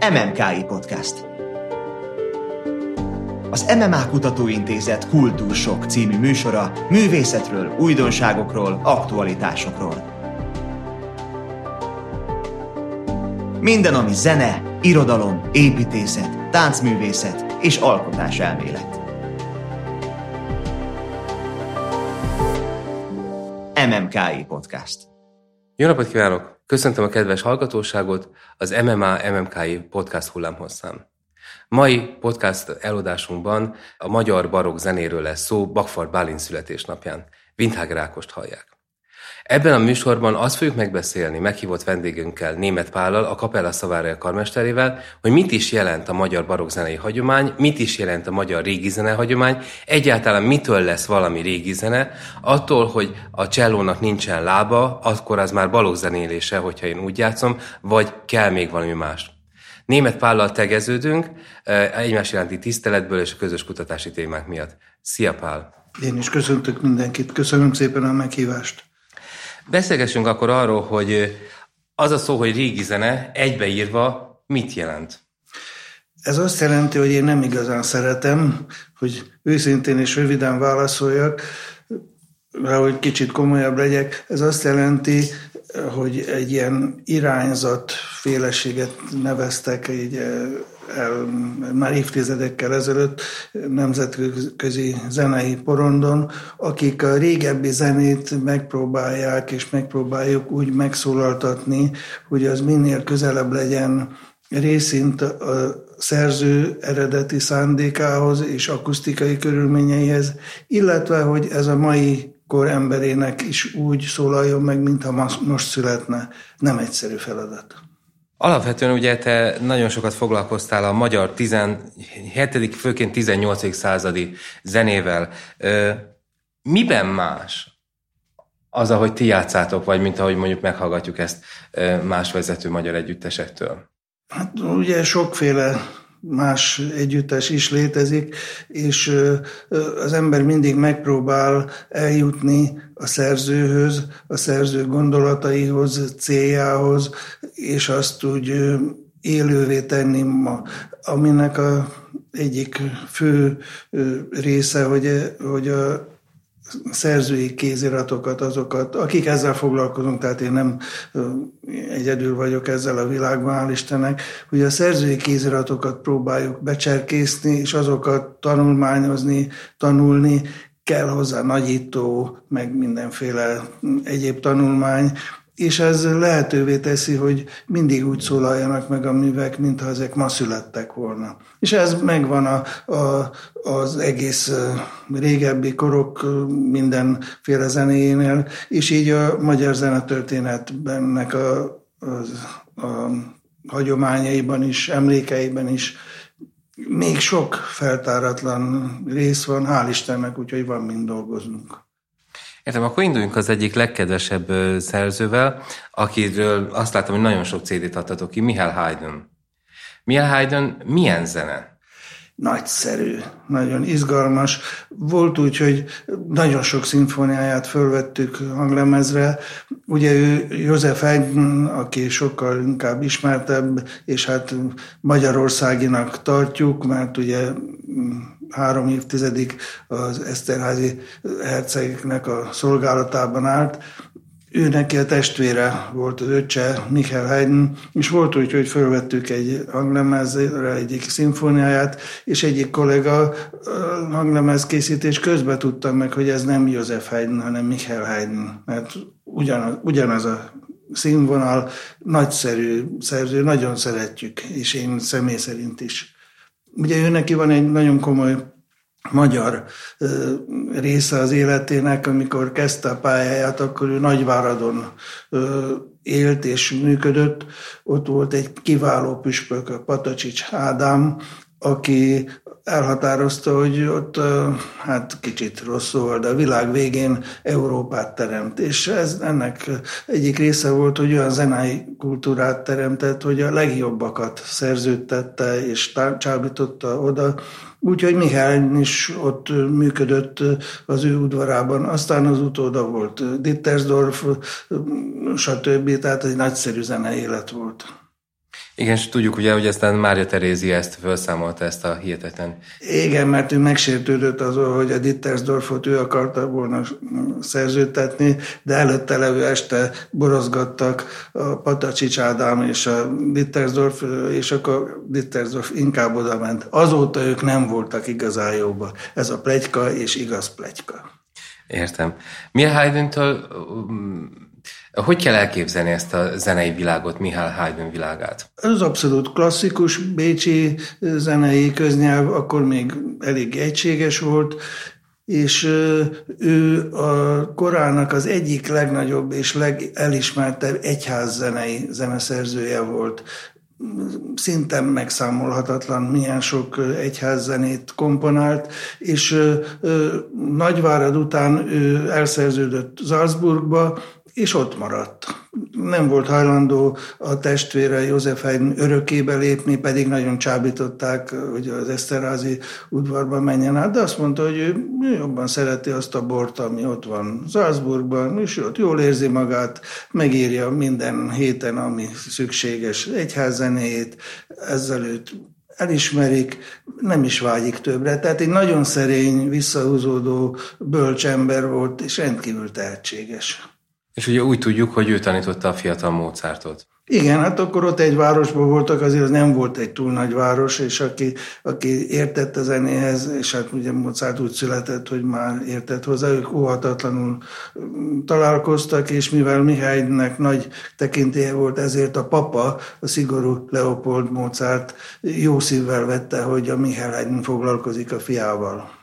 MMKI Podcast. Az MMA Kutatóintézet Kultúrsok című műsora művészetről, újdonságokról, aktualitásokról. Minden, ami zene, irodalom, építészet, táncművészet és alkotás elmélet. MMKI Podcast. Jó napot kívánok! Köszöntöm a kedves hallgatóságot az MMA MMKI podcast hullámhosszán. Mai podcast eladásunkban a magyar barokk zenéről lesz szó Bakfar Bálint születésnapján. Windhag Rákost hallják. Ebben a műsorban azt fogjuk megbeszélni meghívott vendégünkkel, Német Pállal, a Kapella Szavária karmesterével, hogy mit is jelent a magyar barokkzenei hagyomány, mit is jelent a magyar régi zene hagyomány, egyáltalán mitől lesz valami régi zene, attól, hogy a csellónak nincsen lába, akkor az már barokkzenélése, hogyha én úgy játszom, vagy kell még valami más. Német Pállal tegeződünk, eh, egymás iránti tiszteletből és a közös kutatási témák miatt. Szia Pál! Én is köszöntök mindenkit, köszönöm szépen a meghívást. Beszélgessünk akkor arról, hogy az a szó, hogy régi zene egybeírva mit jelent? Ez azt jelenti, hogy én nem igazán szeretem, hogy őszintén és röviden válaszoljak, rá, hogy kicsit komolyabb legyek. Ez azt jelenti, hogy egy ilyen irányzat féleséget neveztek el, már évtizedekkel ezelőtt nemzetközi zenei porondon, akik a régebbi zenét megpróbálják, és megpróbáljuk úgy megszólaltatni, hogy az minél közelebb legyen részint a szerző eredeti szándékához és akusztikai körülményeihez, illetve hogy ez a mai kor emberének is úgy szólaljon meg, mintha most születne. Nem egyszerű feladat. Alapvetően ugye te nagyon sokat foglalkoztál a magyar 17. főként 18. századi zenével. Miben más az, ahogy ti játszátok, vagy mint ahogy mondjuk meghallgatjuk ezt más vezető magyar együttesektől? Hát ugye sokféle más együttes is létezik, és az ember mindig megpróbál eljutni a szerzőhöz, a szerző gondolataihoz, céljához, és azt úgy élővé tenni ma, aminek a egyik fő része, hogy, hogy a szerzői kéziratokat, azokat, akik ezzel foglalkozunk, tehát én nem egyedül vagyok ezzel a világban, hál' Istennek, hogy a szerzői kéziratokat próbáljuk becserkészni, és azokat tanulmányozni, tanulni, kell hozzá nagyító, meg mindenféle egyéb tanulmány, és ez lehetővé teszi, hogy mindig úgy szólaljanak meg a művek, mintha ezek ma születtek volna. És ez megvan a, a, az egész régebbi korok mindenféle zenéjénél, és így a magyar zenetörténetbennek a, a, a hagyományaiban is, emlékeiben is még sok feltáratlan rész van, hál' Istennek, úgyhogy van mind dolgoznunk. Értem, akkor induljunk az egyik legkedvesebb szerzővel, akiről azt látom, hogy nagyon sok CD-t adtatok ki, Mihály Haydn. Mihály Haydn milyen zene? Nagyszerű, nagyon izgalmas. Volt úgy, hogy nagyon sok szimfóniáját fölvettük hanglemezre. Ugye ő József Haydn, aki sokkal inkább ismertebb, és hát Magyarországinak tartjuk, mert ugye három évtizedig az Eszterházi hercegeknek a szolgálatában állt. Ő neki a testvére volt az öccse, Michael Haydn, és volt úgy, hogy fölvettük egy hanglemezre egyik szimfóniáját, és egyik kollega hanglemez készítés közben tudtam meg, hogy ez nem József Haydn, hanem Michael Haydn, mert ugyanaz, ugyanaz a színvonal, nagyszerű szerző, nagyon szeretjük, és én személy szerint is. Ugye ő neki van egy nagyon komoly magyar része az életének, amikor kezdte a pályáját, akkor ő Nagyváradon élt és működött. Ott volt egy kiváló püspök, a Patacsics Ádám, aki elhatározta, hogy ott hát kicsit rossz volt, de a világ végén Európát teremt. És ez ennek egyik része volt, hogy olyan zenei kultúrát teremtett, hogy a legjobbakat szerződtette és csábította oda, Úgyhogy Mihály is ott működött az ő udvarában. Aztán az utóda volt Dittersdorf, stb. Tehát egy nagyszerű zene élet volt. Igen, és tudjuk ugye, hogy aztán Mária Terézi ezt felszámolta, ezt a hihetetlen. Igen, mert ő megsértődött azon, hogy a Dittersdorfot ő akarta volna szerződtetni, de előtte levő este borozgattak a Patacsics Ádám és a Dittersdorf, és akkor Dittersdorf inkább oda ment. Azóta ők nem voltak igazán jóba. Ez a plegyka és igaz plegyka. Értem. Mihály Haydn-től hogy kell elképzelni ezt a zenei világot, Mihály Haydn világát? Ez abszolút klasszikus bécsi zenei köznyelv, akkor még elég egységes volt, és ő a korának az egyik legnagyobb és legelismertebb egyházzenei zeneszerzője volt szinten megszámolhatatlan, milyen sok egyházzenét komponált, és Nagyvárad után ő elszerződött Salzburgba, és ott maradt. Nem volt hajlandó a testvére József Haydn örökébe lépni, pedig nagyon csábították, hogy az Eszterházi udvarba menjen át, de azt mondta, hogy ő jobban szereti azt a bort, ami ott van Salzburgban, és ott jól érzi magát, megírja minden héten, ami szükséges egyházzenéjét, ezzel őt elismerik, nem is vágyik többre. Tehát egy nagyon szerény, visszahúzódó, bölcs ember volt, és rendkívül tehetséges. És ugye úgy tudjuk, hogy ő tanította a fiatal Mozartot. Igen, hát akkor ott egy városban voltak, azért az nem volt egy túl nagy város, és aki, aki értett a zenéhez, és hát ugye Mozart úgy született, hogy már értett hozzá, ők óhatatlanul mm, találkoztak, és mivel Mihálynek nagy tekintélye volt, ezért a papa, a szigorú Leopold Mozart jó szívvel vette, hogy a Mihály foglalkozik a fiával.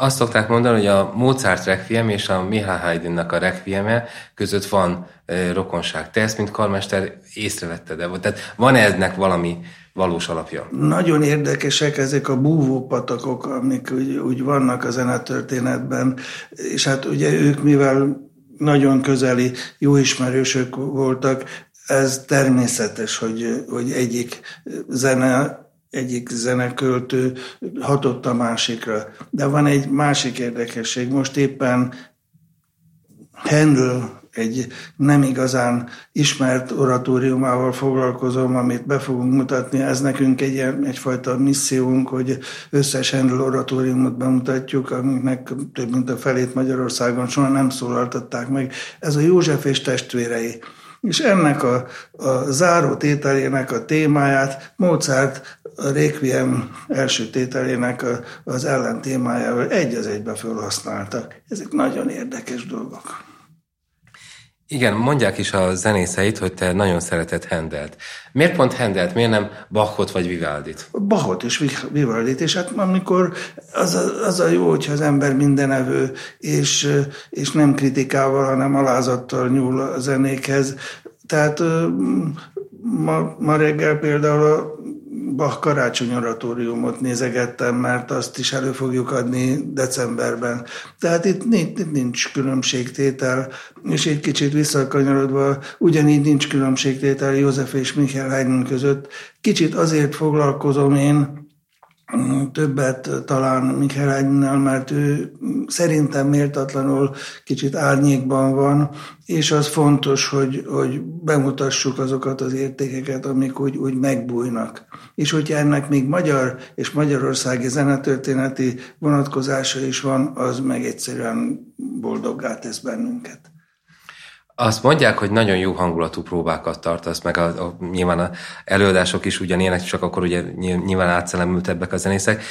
Azt szokták mondani, hogy a Mozart Requiem és a Mihály Haydnnak a Requieme között van e, rokonság. Te ezt, mint karmester észrevetted -e? Tehát van eznek valami valós alapja? Nagyon érdekesek ezek a búvópatakok, amik úgy, úgy vannak a zenetörténetben, és hát ugye ők, mivel nagyon közeli, jó ismerősök voltak, ez természetes, hogy, hogy egyik zene egyik zeneköltő hatott a másikra. De van egy másik érdekesség. Most éppen Handel egy nem igazán ismert oratóriumával foglalkozom, amit be fogunk mutatni. Ez nekünk egy, egyfajta missziónk, hogy összes Handel oratóriumot bemutatjuk, amiknek több mint a felét Magyarországon soha nem szólaltatták meg. Ez a József és testvérei. És ennek a, a záró tételének a témáját Mozart a Requiem első tételének a, az ellentémájával egy az egybe felhasználta. Ezek nagyon érdekes dolgok. Igen, mondják is a zenészeit, hogy te nagyon szereted Hendelt. Miért pont Hendelt? Miért nem Bachot vagy Vivaldit? Bachot és Vivaldit, és hát amikor az a, az a jó, hogyha az ember mindenevő, és, és nem kritikával, hanem alázattal nyúl a zenékhez. Tehát ma, ma reggel például a Bach karácsony oratóriumot nézegettem, mert azt is elő fogjuk adni decemberben. Tehát itt nincs, itt nincs különbségtétel, és egy kicsit visszakanyarodva, ugyanígy nincs különbségtétel József és Michael Haydn között. Kicsit azért foglalkozom én többet talán Michael mert ő szerintem méltatlanul kicsit árnyékban van, és az fontos, hogy, hogy bemutassuk azokat az értékeket, amik úgy, úgy megbújnak. És hogyha ennek még magyar és magyarországi zenetörténeti vonatkozása is van, az meg egyszerűen boldoggá tesz bennünket. Azt mondják, hogy nagyon jó hangulatú próbákat tartasz, meg a, a, nyilván a előadások is ugyanilyenek, csak akkor ugye nyilván átszellemültebbek a zenészek.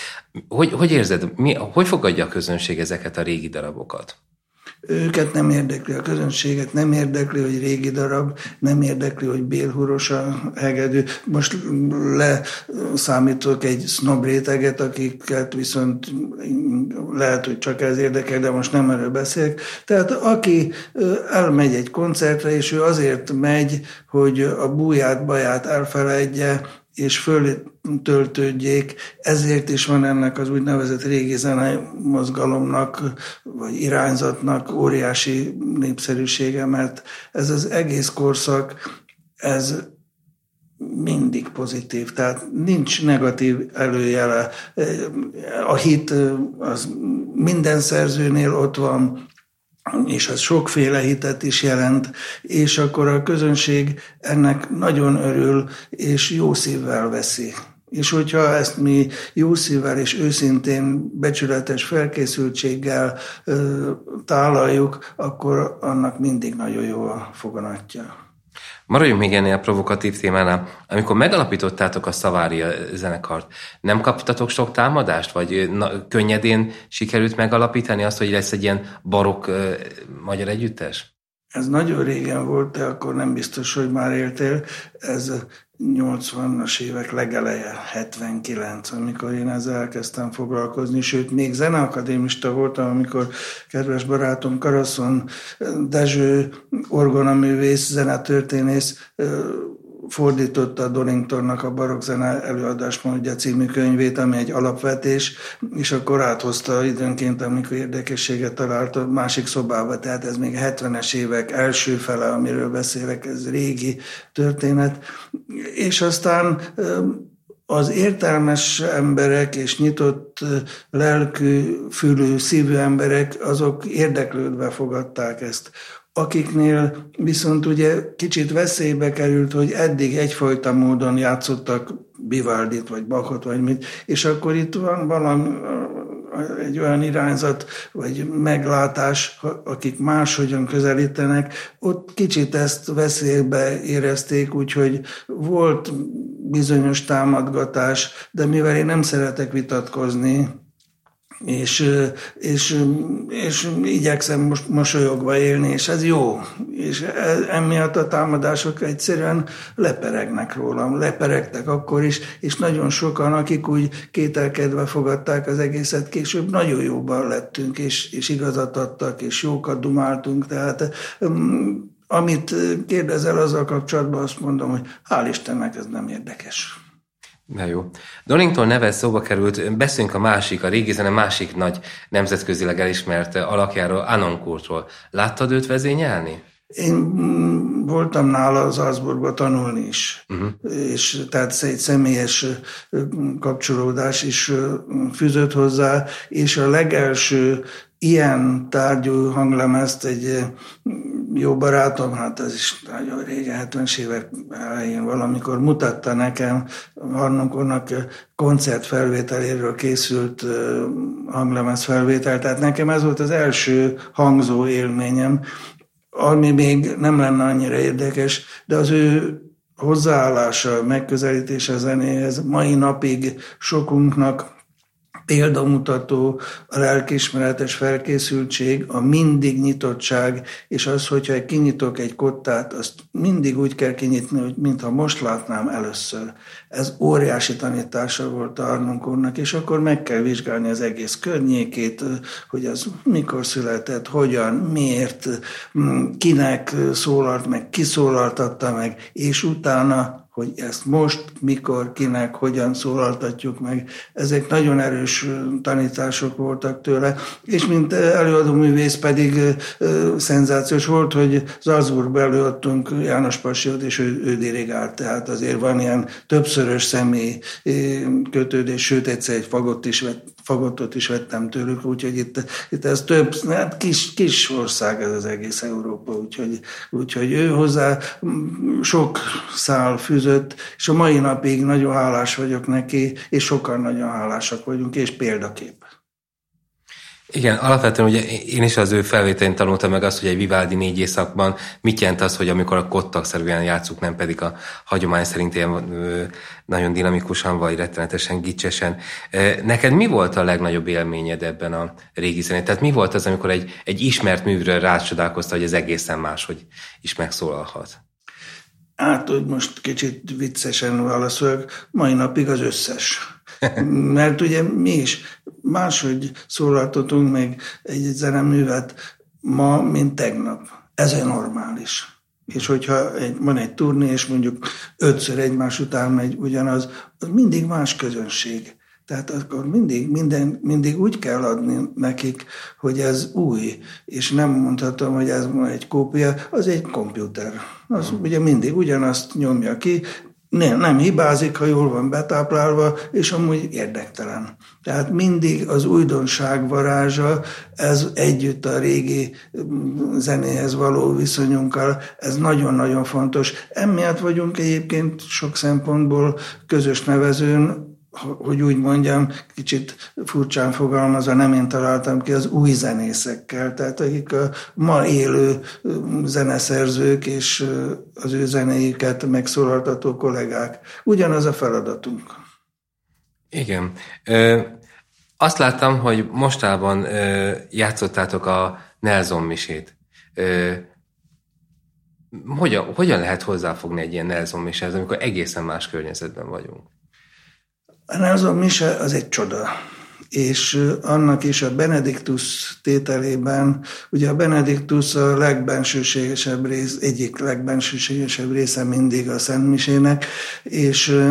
Hogy, hogy érzed, mi, hogy fogadja a közönség ezeket a régi darabokat? Őket nem érdekli a közönséget, nem érdekli, hogy régi darab, nem érdekli, hogy bélhuros a hegedű. Most leszámítok egy snob réteget, akiket viszont lehet, hogy csak ez érdekel, de most nem erről beszélek. Tehát aki elmegy egy koncertre, és ő azért megy, hogy a búját, baját elfeledje, és föltöltődjék, ezért is van ennek az úgynevezett régi zenei mozgalomnak, vagy irányzatnak óriási népszerűsége, mert ez az egész korszak, ez mindig pozitív, tehát nincs negatív előjele. A hit az minden szerzőnél ott van, és az sokféle hitet is jelent, és akkor a közönség ennek nagyon örül, és jó szívvel veszi. És hogyha ezt mi jó szívvel és őszintén, becsületes felkészültséggel ö, tálaljuk, akkor annak mindig nagyon jó a foganatja. Maradjunk még ennél a provokatív témánál. Amikor megalapítottátok a Szavária zenekart, nem kaptatok sok támadást? Vagy na, könnyedén sikerült megalapítani azt, hogy lesz egy ilyen barokk uh, magyar együttes? Ez nagyon régen volt, de akkor nem biztos, hogy már éltél. Ez 80-as évek legeleje, 79, amikor én ezzel elkezdtem foglalkozni, sőt, még zeneakadémista voltam, amikor kedves barátom Karaszon Dezső, orgonaművész, zenetörténész fordította a Doningtonnak a barokk zene előadásmódja című könyvét, ami egy alapvetés, és akkor áthozta időnként, amikor érdekességet talált a másik szobába, tehát ez még 70-es évek első fele, amiről beszélek, ez régi történet. És aztán az értelmes emberek és nyitott lelkű, fülű, szívű emberek, azok érdeklődve fogadták ezt akiknél viszont ugye kicsit veszélybe került, hogy eddig egyfajta módon játszottak Bivaldit, vagy Bachot, vagy mit, és akkor itt van valami, egy olyan irányzat, vagy meglátás, akik máshogyan közelítenek, ott kicsit ezt veszélybe érezték, úgyhogy volt bizonyos támadgatás, de mivel én nem szeretek vitatkozni, és, és, és igyekszem most mosolyogva élni, és ez jó. És e, emiatt a támadások egyszerűen leperegnek rólam, leperegtek akkor is, és nagyon sokan, akik úgy kételkedve fogadták az egészet, később nagyon jóban lettünk, és, és igazat adtak, és jókat dumáltunk, tehát amit kérdezel azzal kapcsolatban, azt mondom, hogy hál' Istennek ez nem érdekes. Na jó. Donington neve szóba került, beszéljünk a másik, a régi zene másik nagy nemzetközileg elismert alakjáról, Anoncourtról. Láttad őt vezényelni? Én mm, voltam nála az Salzburgba tanulni is, uh-huh. és tehát egy személyes kapcsolódás is fűzött hozzá, és a legelső ilyen tárgyú hanglemezt egy jó barátom, hát ez is nagyon régen, 70-es évek elején valamikor mutatta nekem, Harnonkornak koncert felvételéről készült hanglemez felvétel, tehát nekem ez volt az első hangzó élményem, ami még nem lenne annyira érdekes, de az ő hozzáállása, megközelítése zenéhez mai napig sokunknak példamutató, a lelkismeretes felkészültség, a mindig nyitottság, és az, hogyha kinyitok egy kottát, azt mindig úgy kell kinyitni, hogy mintha most látnám először. Ez óriási tanítása volt Arnunk úrnak, és akkor meg kell vizsgálni az egész környékét, hogy az mikor született, hogyan, miért, kinek szólalt meg, kiszólaltatta meg, és utána hogy ezt most, mikor, kinek, hogyan szólaltatjuk meg. Ezek nagyon erős tanítások voltak tőle, és mint előadó művész pedig szenzációs volt, hogy Salzburgba előadtunk János Passiót, és ő, ő dirigált, tehát azért van ilyen többszörös személy kötődés, sőt egyszer egy fagot is vett, fagottot is vettem tőlük, úgyhogy itt, itt ez több, hát kis, kis ország ez az egész Európa, úgyhogy, úgyhogy ő hozzá sok szál fűzött, és a mai napig nagyon hálás vagyok neki, és sokan nagyon hálásak vagyunk, és példakép. Igen, alapvetően ugye én is az ő felvételén tanultam meg azt, hogy egy Vivaldi négy éjszakban mit jelent az, hogy amikor a kottak-szerűen játszuk, nem pedig a hagyomány szerint ilyen nagyon dinamikusan vagy rettenetesen gicsesen. Neked mi volt a legnagyobb élményed ebben a régi zenét? Tehát mi volt az, amikor egy, egy ismert művről rácsodálkozta, hogy ez egészen más, hogy is megszólalhat? Hát, hogy most kicsit viccesen válaszolok, mai napig az összes. Mert ugye mi is máshogy szólaltatunk meg egy zeneművet ma, mint tegnap. Ez a normális. És hogyha egy, van egy turné, és mondjuk ötször egymás után megy ugyanaz, az mindig más közönség. Tehát akkor mindig, minden, mindig úgy kell adni nekik, hogy ez új, és nem mondhatom, hogy ez egy kópia, az egy komputer. Az ugye mindig ugyanazt nyomja ki, nem, nem hibázik, ha jól van betáplálva, és amúgy érdektelen. Tehát mindig az újdonság varázsa, ez együtt a régi mm, zenéhez való viszonyunkkal, ez nagyon-nagyon fontos. Emiatt vagyunk egyébként sok szempontból közös nevezőn, hogy úgy mondjam, kicsit furcsán fogalmazva, nem én találtam ki, az új zenészekkel, tehát akik a ma élő zeneszerzők és az ő zenéiket megszólaltató kollégák. Ugyanaz a feladatunk. Igen. Ö, azt láttam, hogy mostában ö, játszottátok a Nelson misét. Ö, hogyan, hogyan lehet hozzáfogni egy ilyen Nelson miséhez, amikor egészen más környezetben vagyunk? Nelson mise az egy csoda és annak is a Benediktus tételében, ugye a Benediktus a legbensőségesebb rész, egyik legbensőségesebb része mindig a Szentmisének, és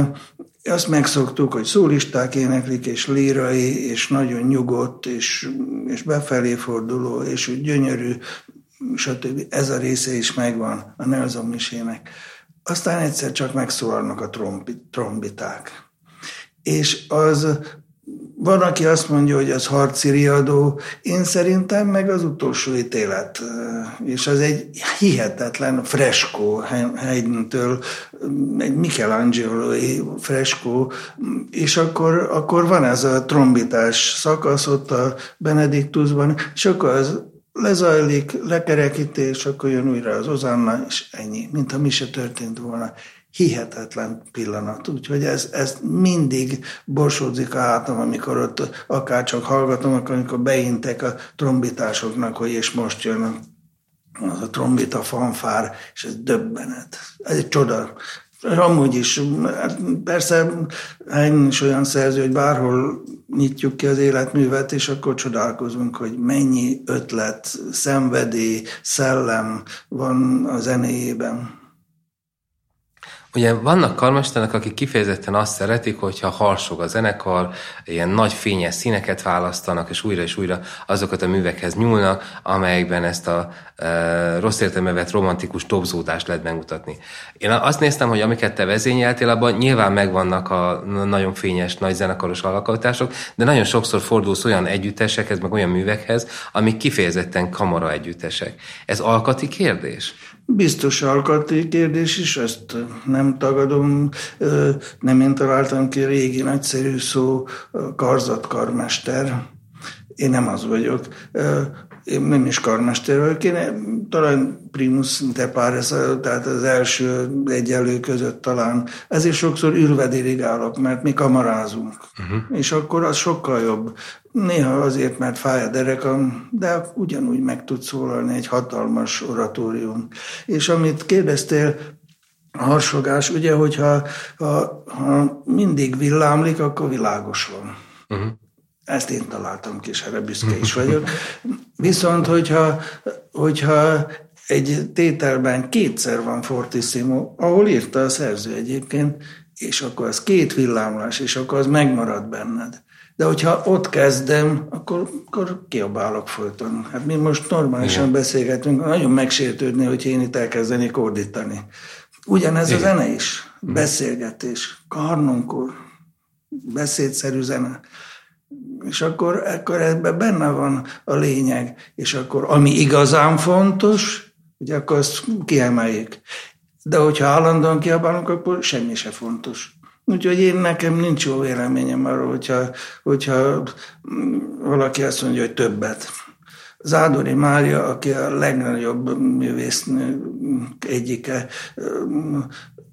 azt megszoktuk, hogy szólisták éneklik, és lírai, és nagyon nyugodt, és, és befelé forduló, és úgy gyönyörű, stb. Ez a része is megvan a Nelson misének. Aztán egyszer csak megszólalnak a trombiták és az van, aki azt mondja, hogy az harci riadó, én szerintem meg az utolsó ítélet. És az egy hihetetlen freskó helytől, egy michelangelo freskó, és akkor, akkor van ez a trombitás szakasz ott a Benediktusban, és akkor az lezajlik, lekerekítés, akkor jön újra az Ozanna, és ennyi, mintha mi se történt volna hihetetlen pillanat. Úgyhogy ez, ez mindig borsódzik a hátam, amikor ott akár csak hallgatom, akkor amikor beintek a trombitásoknak, hogy és most jön az a trombita fanfár, és ez döbbenet. Ez egy csoda. Amúgy is, hát persze én is olyan szerző, hogy bárhol nyitjuk ki az életművet, és akkor csodálkozunk, hogy mennyi ötlet, szenvedély, szellem van a zenéjében. Ugye vannak karmesterek, akik kifejezetten azt szeretik, hogyha harsog a zenekar, ilyen nagy fényes színeket választanak, és újra és újra azokat a művekhez nyúlnak, amelyekben ezt a e, rossz értelme vett romantikus dobzódást lehet megmutatni. Én azt néztem, hogy amiket te vezényeltél, abban nyilván megvannak a nagyon fényes, nagy zenekaros alakítások, de nagyon sokszor fordulsz olyan együttesekhez, meg olyan művekhez, amik kifejezetten kamara együttesek. Ez alkati kérdés? Biztos alkati kérdés is, ezt nem tagadom. Nem én találtam ki régi nagyszerű szó, karzatkarmester. Én nem az vagyok. Nem is karmester vagyok, én talán primus inter pares, tehát az első egyelő között talán. Ezért sokszor ülve dirigálok, mert mi kamarázunk. Uh-huh. És akkor az sokkal jobb. Néha azért, mert fáj a derekam, de ugyanúgy meg tud szólalni egy hatalmas oratórium. És amit kérdeztél, a harsogás, ugye, hogyha ha, ha mindig villámlik, akkor világos van. Uh-huh. Ezt én találtam ki, és erre büszke is vagyok. Viszont, hogyha, hogyha egy tételben kétszer van fortissimo, ahol írta a szerző egyébként, és akkor az két villámlás, és akkor az megmarad benned. De hogyha ott kezdem, akkor, akkor kiabálok folyton. Hát mi most normálisan Igen. beszélgetünk, nagyon megsértődni, hogy én itt elkezdenék ordítani. Ugyanez Igen. a zene is. Beszélgetés, karnonkor, beszédszerű zene. És akkor, akkor ebben benne van a lényeg. És akkor ami igazán fontos, ugye akkor azt kiemeljük. De hogyha állandóan kiabálunk, akkor semmi se fontos. Úgyhogy én nekem nincs jó véleményem arról, hogyha, hogyha valaki azt mondja, hogy többet. Zádori Mária, aki a legnagyobb művésznő egyike,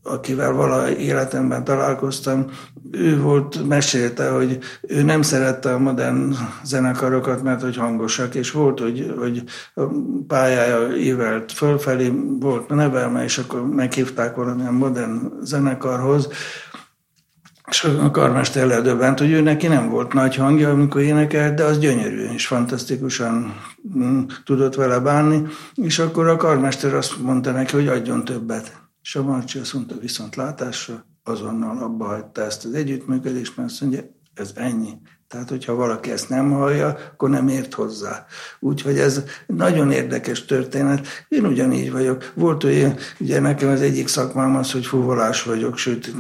akivel vala életemben találkoztam, ő volt, mesélte, hogy ő nem szerette a modern zenekarokat, mert hogy hangosak, és volt, hogy, hogy a pályája ívelt fölfelé, volt nevelme, és akkor meghívták valamilyen modern zenekarhoz, és a karmester ledöbbent, hogy ő neki nem volt nagy hangja, amikor énekelt, de az gyönyörű, és fantasztikusan mm, tudott vele bánni, és akkor a karmester azt mondta neki, hogy adjon többet. Marcsi azt mondta, viszont látásra azonnal abba hagyta ezt az együttműködést, mert azt mondja, ez ennyi, Tehát, hogyha valaki ezt nem hallja, akkor nem ért hozzá. Úgyhogy ez nagyon érdekes történet. Én ugyanígy vagyok. Volt olyan, ugye nekem az egyik szakmám az, hogy fuvolás vagyok, sőt,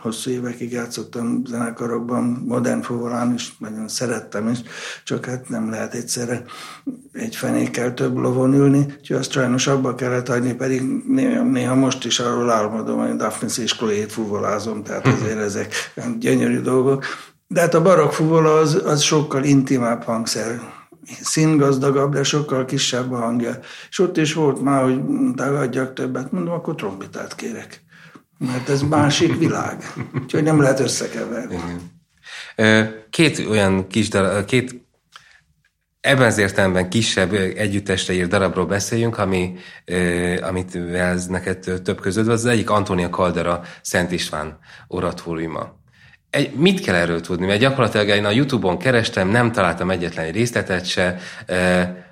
hosszú évekig játszottam zenekarokban, modern fuvolán is, nagyon szerettem is, csak hát nem lehet egyszerre egy fenékkel több lovon ülni, úgyhogy azt sajnos abba kellett hagyni, pedig néha, néha most is arról álmodom, hogy Daphne és Chloe-t fuvolázom, tehát azért ezek gyönyörű dolgok. De hát a barokk fuvola az, az sokkal intimább hangszer, színgazdagabb, de sokkal kisebb a hangja. És ott is volt már, hogy tagadjak többet, mondom, akkor trombitát kérek. Mert ez másik világ. Úgyhogy nem lehet összekeverni. Igen. Két olyan kis darab, két ebben az értelemben kisebb együttesre írt darabról beszéljünk, ami, amit ez neked több között az, az egyik Antónia Caldera Szent István oratóriuma. Egy, mit kell erről tudni? Mert gyakorlatilag én a Youtube-on kerestem, nem találtam egyetlen részletet se,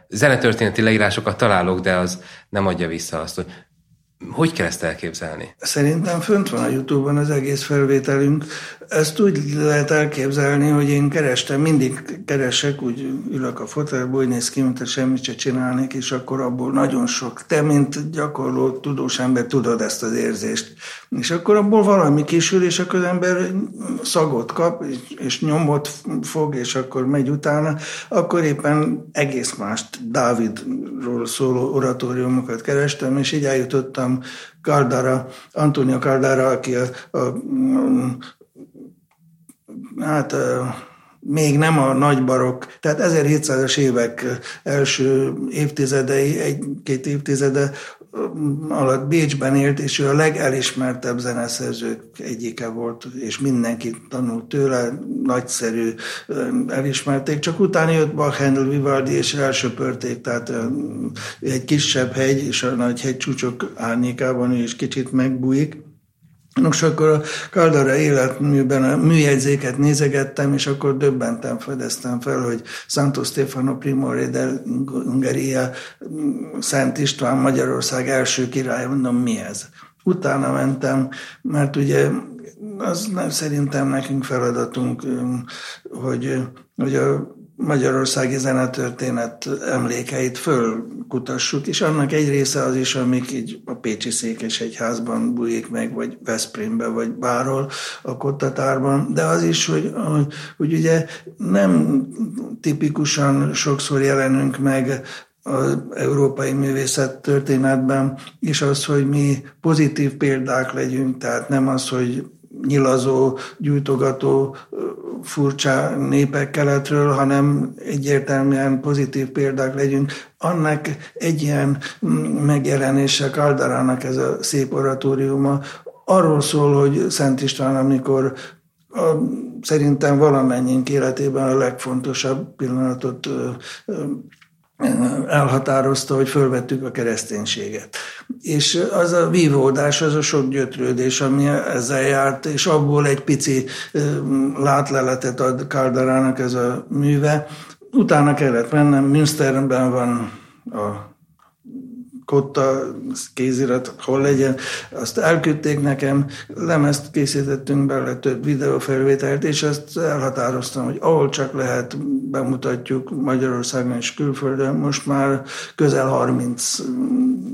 zenetörténeti leírásokat találok, de az nem adja vissza azt, hogy hogy kell ezt elképzelni? Szerintem fönt van a Youtube-on az egész felvételünk. Ezt úgy lehet elképzelni, hogy én kerestem, mindig keresek, úgy ülök a fotelból, úgy néz ki, mint semmit se csinálnék, és akkor abból nagyon sok. Te, mint gyakorló tudós ember, tudod ezt az érzést. És akkor abból valami kisül, és akkor az ember szagot kap, és nyomot fog, és akkor megy utána, akkor éppen egész mást Dávidról szóló oratóriumokat kerestem, és így eljutottam Cardara, Antonio Cardara, aki a, a, a hát még nem a nagy barok, tehát 1700-es évek első évtizedei, egy-két évtizede alatt Bécsben élt, és ő a legelismertebb zeneszerzők egyike volt, és mindenki tanult tőle, nagyszerű, elismerték. Csak utána jött Bach, Handel, Vivaldi, és elsöpörték, tehát egy kisebb hegy, és a nagy hegy csúcsok árnyékában ő is kicsit megbújik. Nos, akkor a Caldara életműben a műjegyzéket nézegettem, és akkor döbbentem, fedeztem fel, hogy Santo Stefano Primore del Ungaria, Szent István Magyarország első király, mondom, mi ez? Utána mentem, mert ugye az szerintem nekünk feladatunk, hogy, hogy a magyarországi zenetörténet emlékeit fölkutassuk, és annak egy része az is, amik így a Pécsi Székes Egyházban bújik meg, vagy Veszprémbe, vagy bárhol a Kottatárban, de az is, hogy, hogy ugye nem tipikusan sokszor jelenünk meg az európai művészet történetben, és az, hogy mi pozitív példák legyünk, tehát nem az, hogy nyilazó, gyújtogató, furcsa népek keletről, hanem egyértelműen pozitív példák legyünk. Annak egy ilyen megjelenése Kaldarának ez a szép oratóriuma, arról szól, hogy Szent István, amikor a, szerintem valamennyiünk életében a legfontosabb pillanatot elhatározta, hogy fölvettük a kereszténységet. És az a vívódás, az a sok gyötrődés, ami ezzel járt, és abból egy pici látleletet ad Kaldarának ez a műve. Utána kellett mennem, Münsterben van a kotta, kézirat, hol legyen, azt elküldték nekem, lemezt készítettünk bele több videófelvételt, és azt elhatároztam, hogy ahol csak lehet, bemutatjuk Magyarországon és külföldön. Most már közel 30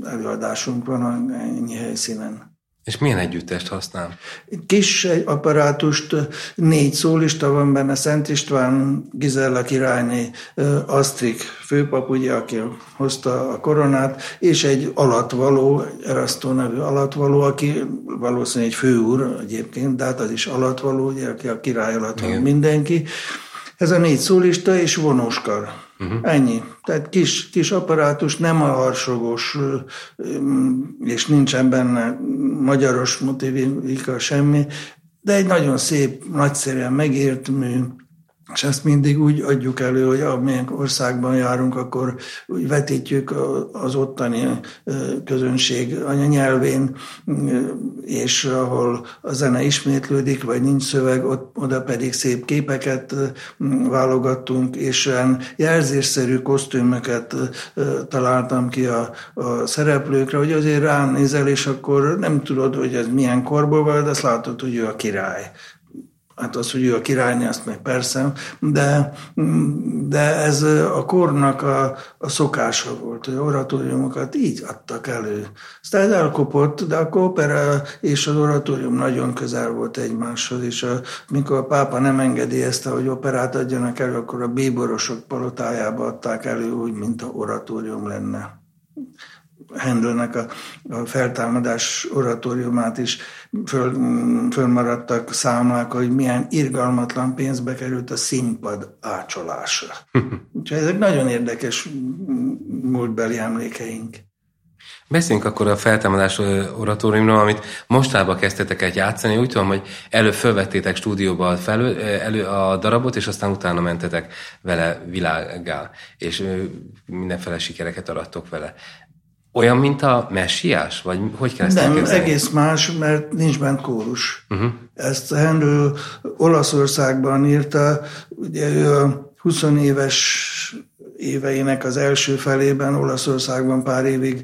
előadásunk van ennyi helyszínen. És milyen együttest használ? Kis apparátust, négy szólista van benne, Szent István, Gizella királyné, Asztrik főpap, ugye, aki hozta a koronát, és egy alatvaló, Erasztó nevű alatvaló, aki valószínűleg egy főúr egyébként, de hát az is alatvaló, ugye, aki a király alatt van mindenki. Ez a négy szólista és vonóskar. Uh-huh. Ennyi. Tehát kis, kis apparátus, nem a harsogos, és nincsen benne magyaros motivika semmi, de egy nagyon szép, nagyszerűen megért mű, és ezt mindig úgy adjuk elő, hogy amilyen országban járunk, akkor úgy vetítjük az ottani közönség anyanyelvén, és ahol a zene ismétlődik, vagy nincs szöveg, ott, oda pedig szép képeket válogattunk, és olyan jelzésszerű kosztümöket találtam ki a, a szereplőkre, hogy azért ránézel, és akkor nem tudod, hogy ez milyen korból van, de azt látod, hogy ő a király hát az, hogy ő a királyné, azt meg persze, de, de ez a kornak a, a szokása volt, hogy oratóriumokat így adtak elő. Aztán elkopott, de a opera és az oratórium nagyon közel volt egymáshoz, és a, mikor a pápa nem engedélyezte, hogy operát adjanak elő, akkor a bíborosok palotájába adták elő úgy, mint a oratórium lenne. Handelnek a, a feltámadás oratóriumát is föl, fölmaradtak számlák, hogy milyen irgalmatlan pénzbe került a színpad ácsolása. Úgyhogy ezek nagyon érdekes múltbeli emlékeink. Beszéljünk akkor a feltámadás oratóriumról, amit mostában kezdtetek el játszani. Úgy tudom, hogy előbb fölvettétek stúdióba felő, elő a darabot, és aztán utána mentetek vele világgá, és mindenféle sikereket arattok vele. Olyan, mint a messiás? Vagy hogy kell ezt Nem, elképzelni? egész más, mert nincs bent kórus. Uh-huh. Ezt Handel Olaszországban írta, ugye ő a 20 éves éveinek az első felében Olaszországban pár évig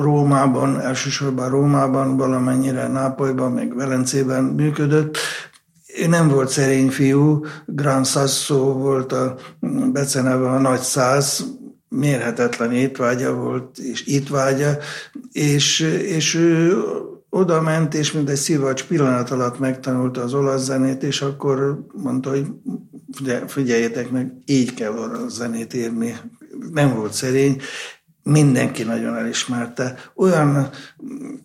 Rómában, elsősorban Rómában, valamennyire Nápolyban, meg Velencében működött, nem volt szerény fiú, Gran Sasso volt a beceneve a nagy száz, mérhetetlen étvágya volt, és étvágya, és, és ő oda ment, és mint egy szivacs pillanat alatt megtanulta az olasz zenét, és akkor mondta, hogy figyeljétek meg, így kell olasz zenét írni. Nem volt szerény, mindenki nagyon elismerte. Olyan,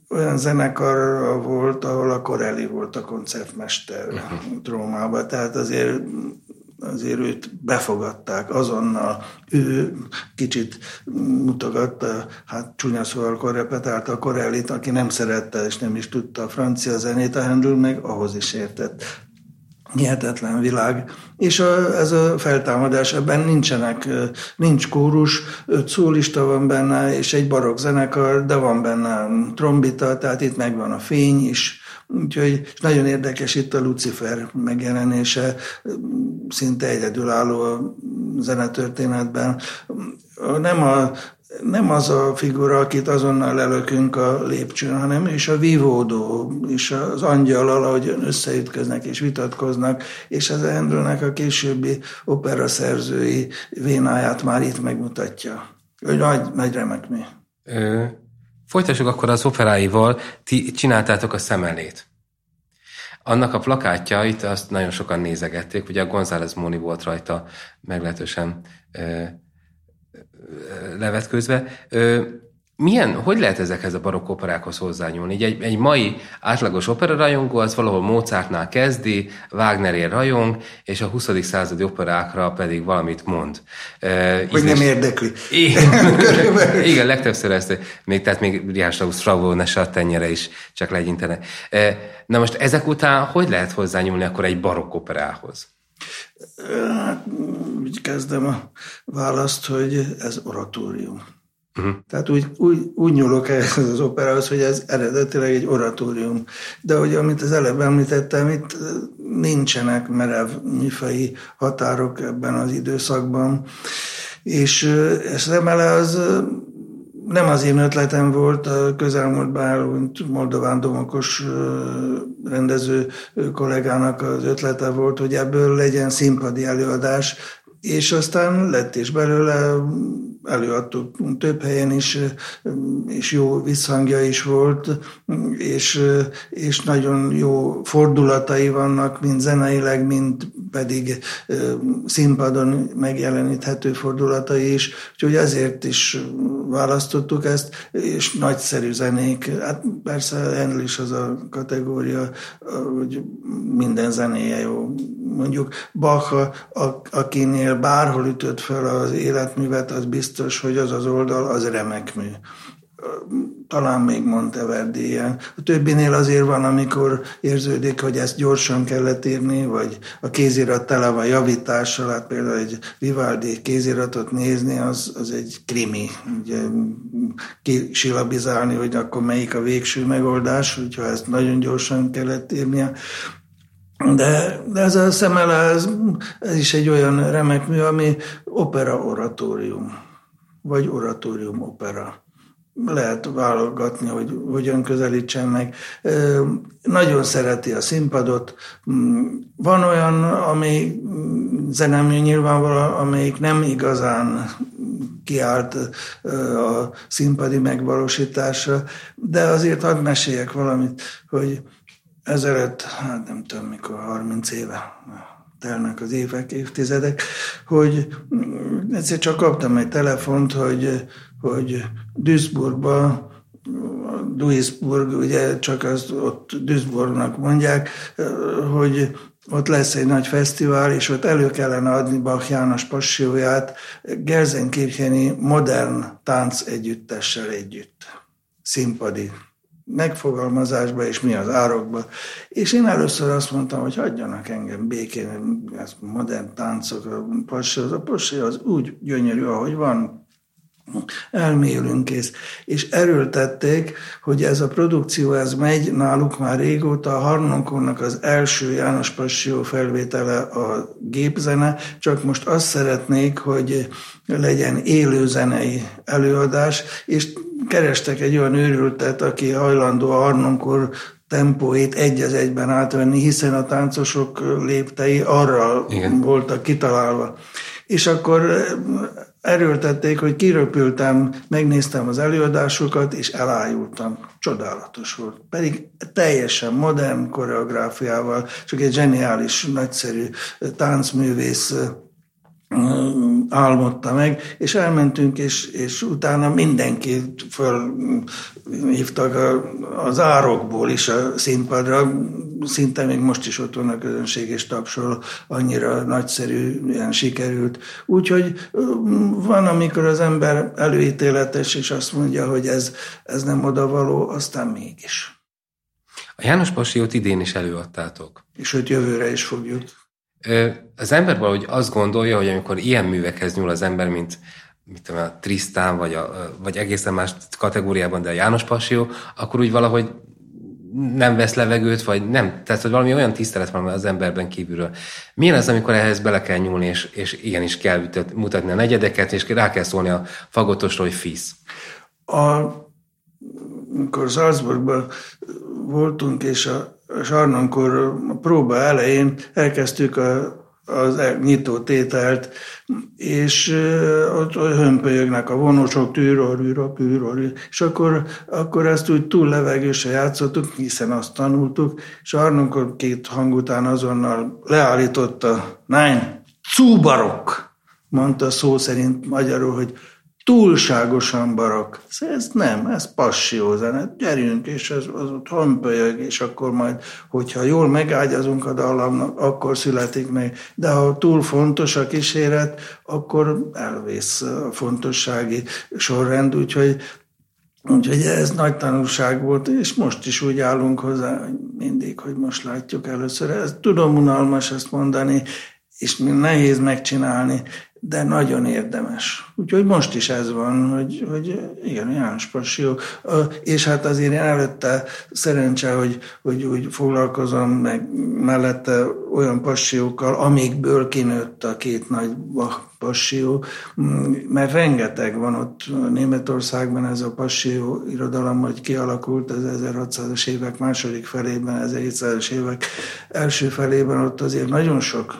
olyan zenekar volt, ahol a Corelli volt a koncertmester uh-huh. Rómában, tehát azért azért őt befogadták azonnal. Ő kicsit mutogatta, hát csúnya szóval repetálta a Corellit, aki nem szerette és nem is tudta a francia zenét, a Handel meg ahhoz is értett. Hihetetlen világ. És a, ez a feltámadás, ebben nincsenek, nincs kórus, öt szólista van benne, és egy barokk zenekar, de van benne trombita, tehát itt megvan a fény is, Úgyhogy nagyon érdekes itt a Lucifer megjelenése, szinte egyedülálló a zenetörténetben. Nem, a, nem az a figura, akit azonnal elökünk a lépcsőn, hanem és a vívódó, és az angyal, ahogy összeütköznek és vitatkoznak, és az Endrőnek a későbbi opera szerzői vénáját már itt megmutatja. Nagy, nagy remek mi. Folytassuk akkor az operáival. Ti csináltátok a szemelét. Annak a plakátjait azt nagyon sokan nézegették, ugye a González Moni volt rajta meglehetősen ö, levetkőzve. Ö, milyen, hogy lehet ezekhez a barokk operákhoz hozzányúlni? Egy, egy mai átlagos operarajongó az valahol Mozartnál kezdi, Wagnerért rajong, és a 20. századi operákra pedig valamit mond. Uh, Hogy nem érdekli. Igen, igen legtöbbször ezt, még, tehát még Richard Strauss Frau tenyere is csak legyintene. Uh, na most ezek után hogy lehet hozzányúlni akkor egy barokk operához? Hát, úgy kezdem a választ, hogy ez oratórium. Uh-huh. Tehát úgy, úgy, úgy nyúlok ehhez az operához, hogy ez eredetileg egy oratórium. De hogy amit az előbb említettem, itt nincsenek merev műfai határok ebben az időszakban. És ez remele az nem az én ötletem volt, a közelmúltban elhunyt Moldován Domokos rendező kollégának az ötlete volt, hogy ebből legyen színpadi előadás, és aztán lett is belőle, előadtuk több helyen is, és jó visszhangja is volt, és, és nagyon jó fordulatai vannak, mind zeneileg, mind pedig színpadon megjeleníthető fordulatai is, úgyhogy ezért is választottuk ezt, és nagyszerű zenék. Hát persze ennél is az a kategória, hogy minden zenéje jó. Mondjuk Bach, akinél bárhol ütött fel az életművet, az biztos, hogy az az oldal, az remek mű talán még Monteverdi ilyen. A többinél azért van, amikor érződik, hogy ezt gyorsan kellett írni, vagy a kézirat tele van javítással, hát például egy Vivaldi kéziratot nézni, az, az egy krimi. Ugye kisilabizálni, hogy akkor melyik a végső megoldás, hogyha ezt nagyon gyorsan kellett írnia. De, de ez a szemele, ez, ez is egy olyan remek mű, ami opera oratórium, vagy oratórium opera lehet válogatni, hogy hogyan közelítsen meg. Nagyon szereti a színpadot. Van olyan, ami zenemű nyilvánvalóan, amelyik nem igazán kiállt a színpadi megvalósításra, de azért hadd meséljek valamit, hogy ezelőtt, hát nem tudom mikor, 30 éve, telnek az évek, évtizedek, hogy egyszer csak kaptam egy telefont, hogy, hogy Duisburgba Duisburg, ugye csak az ott Duisburgnak mondják, hogy ott lesz egy nagy fesztivál, és ott elő kellene adni Bach János passióját Gelsenkircheni modern tánc együttessel együtt. Színpadi megfogalmazásba, és mi az árokba. És én először azt mondtam, hogy hagyjanak engem békén, ez modern táncok, a passi, az a passi az úgy gyönyörű, ahogy van, elmélünk kész. És erőltették, hogy ez a produkció, ez megy náluk már régóta, a Harnonkornak az első János Passió felvétele a gépzene, csak most azt szeretnék, hogy legyen élő zenei előadás, és kerestek egy olyan őrültet, aki hajlandó a Harnonkor tempóét egy az egyben átvenni, hiszen a táncosok léptei arra Igen. voltak kitalálva. És akkor erőltették, hogy kiröpültem, megnéztem az előadásokat, és elájultam. Csodálatos volt. Pedig teljesen modern koreográfiával, csak egy zseniális, nagyszerű táncművész álmodta meg, és elmentünk, és, és utána mindenki fölhívtak az árokból is a színpadra, szinte még most is ott van a közönség, és tapsol, annyira nagyszerű, ilyen sikerült. Úgyhogy van, amikor az ember előítéletes, és azt mondja, hogy ez, ez nem odavaló, aztán mégis. A János Pasiót idén is előadtátok. És őt jövőre is fogjuk. Az ember valahogy azt gondolja, hogy amikor ilyen művekhez nyúl az ember, mint mit tudom, a Trisztán, vagy, a, vagy egészen más kategóriában, de a János Passió, akkor úgy valahogy nem vesz levegőt, vagy nem. Tehát, hogy valami olyan tisztelet van az emberben kívülről. Milyen az, amikor ehhez bele kell nyúlni, és, és igenis kell mutatni a negyedeket, és rá kell szólni a fagotosról, hogy fisz? A, amikor Salzburgban voltunk, és a Sarnonkor a próba elején elkezdtük a, az e- nyitó tételt, és ott hömpölyögnek a vonosok, tűrorűra, tűrorű, és akkor, akkor ezt úgy túl levegősen játszottuk, hiszen azt tanultuk, és Arnonkor két hang után azonnal leállította, nein, cubarok, mondta szó szerint magyarul, hogy túlságosan barok. Ez nem, ez zene. Gyerünk, és ez az ott honpölyög, és akkor majd, hogyha jól megágyazunk a dallamnak, akkor születik meg. De ha túl fontos a kíséret, akkor elvész a fontossági sorrend, úgyhogy Úgyhogy ez nagy tanulság volt, és most is úgy állunk hozzá, mindig, hogy most látjuk először. Ez tudom unalmas ezt mondani, és nehéz megcsinálni, de nagyon érdemes. Úgyhogy most is ez van, hogy, hogy igen, János Passió, és hát azért én előtte szerencse, hogy, hogy úgy foglalkozom meg mellette olyan passiókkal, amikből kinőtt a két nagy passió, mert rengeteg van ott Németországban ez a passió irodalom, hogy kialakult az 1600-as évek második felében, 1700-as évek első felében, ott azért nagyon sok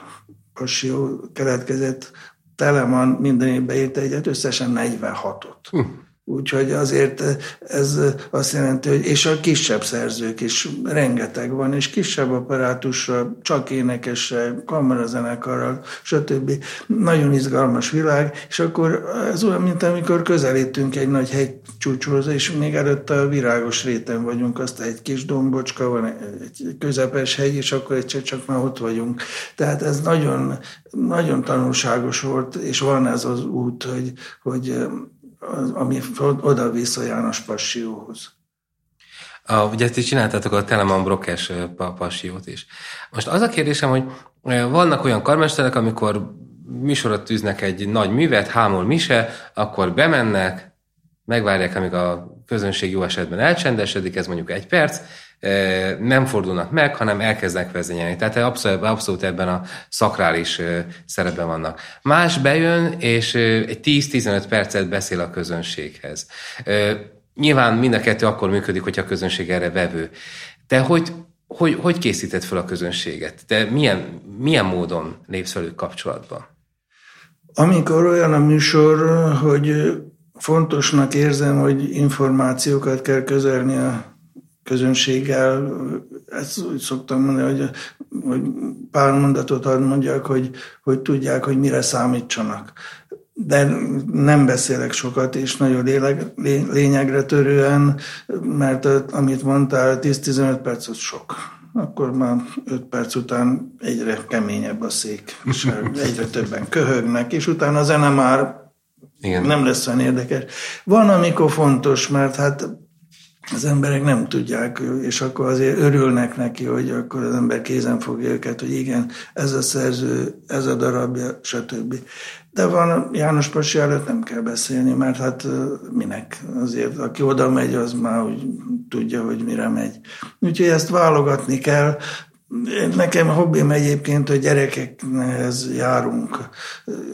passió keletkezett, Telemann minden évben írta egyet, összesen 46-ot. Hm. Úgyhogy azért ez azt jelenti, hogy és a kisebb szerzők is rengeteg van, és kisebb apparátussal, csak énekessel, kamarazenekarral, stb. Nagyon izgalmas világ, és akkor ez olyan, mint amikor közelítünk egy nagy hegycsúcshoz, és még előtt a virágos réten vagyunk, azt egy kis dombocska van, egy közepes hegy, és akkor egyszer csak már ott vagyunk. Tehát ez nagyon, nagyon tanulságos volt, és van ez az út, hogy, hogy ami oda visz a János Passióhoz. A, ugye is csináltátok a Telemann Brokes passiót is. Most az a kérdésem, hogy vannak olyan karmesterek, amikor műsorot tűznek egy nagy művet, hámol mise, akkor bemennek, megvárják, amíg a közönség jó esetben elcsendesedik, ez mondjuk egy perc, nem fordulnak meg, hanem elkezdenek vezényelni. Tehát abszolút, abszolút ebben a szakrális szerepben vannak. Más bejön, és egy 10-15 percet beszél a közönséghez. Nyilván mind a kettő akkor működik, hogyha a közönség erre vevő. Te hogy, hogy, hogy készíted fel a közönséget? Te milyen, milyen módon lépsz velük kapcsolatba? Amikor olyan a műsor, hogy fontosnak érzem, hogy információkat kell közelni a közönséggel, ezt úgy szoktam mondani, hogy, hogy pár mondatot ad mondjak, hogy, hogy tudják, hogy mire számítsanak. De nem beszélek sokat, és nagyon léleg, lényegre törően, mert amit mondtál, 10-15 perc az sok. Akkor már 5 perc után egyre keményebb a szék, és egyre többen köhögnek, és utána a zene már igen. Nem lesz olyan érdekes. Van, amikor fontos, mert hát az emberek nem tudják, és akkor azért örülnek neki, hogy akkor az ember kézen fogja őket, hogy igen, ez a szerző, ez a darabja, stb. De van, János Pasi előtt nem kell beszélni, mert hát minek? Azért, aki oda megy, az már úgy tudja, hogy mire megy. Úgyhogy ezt válogatni kell, Nekem hobbim egyébként, hogy gyerekekhez járunk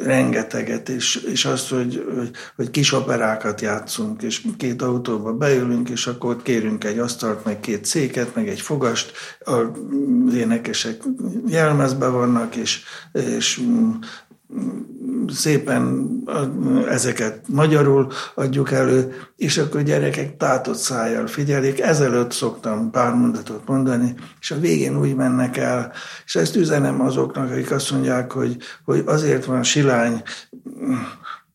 rengeteget, és, és azt, hogy, hogy, hogy kis operákat játszunk, és két autóba beülünk, és akkor ott kérünk egy asztalt, meg két széket, meg egy fogast, az énekesek jelmezbe vannak, és, és szépen ezeket magyarul adjuk elő, és akkor gyerekek tátott szájjal figyelik. Ezelőtt szoktam pár mondatot mondani, és a végén úgy mennek el, és ezt üzenem azoknak, akik azt mondják, hogy, hogy azért van silány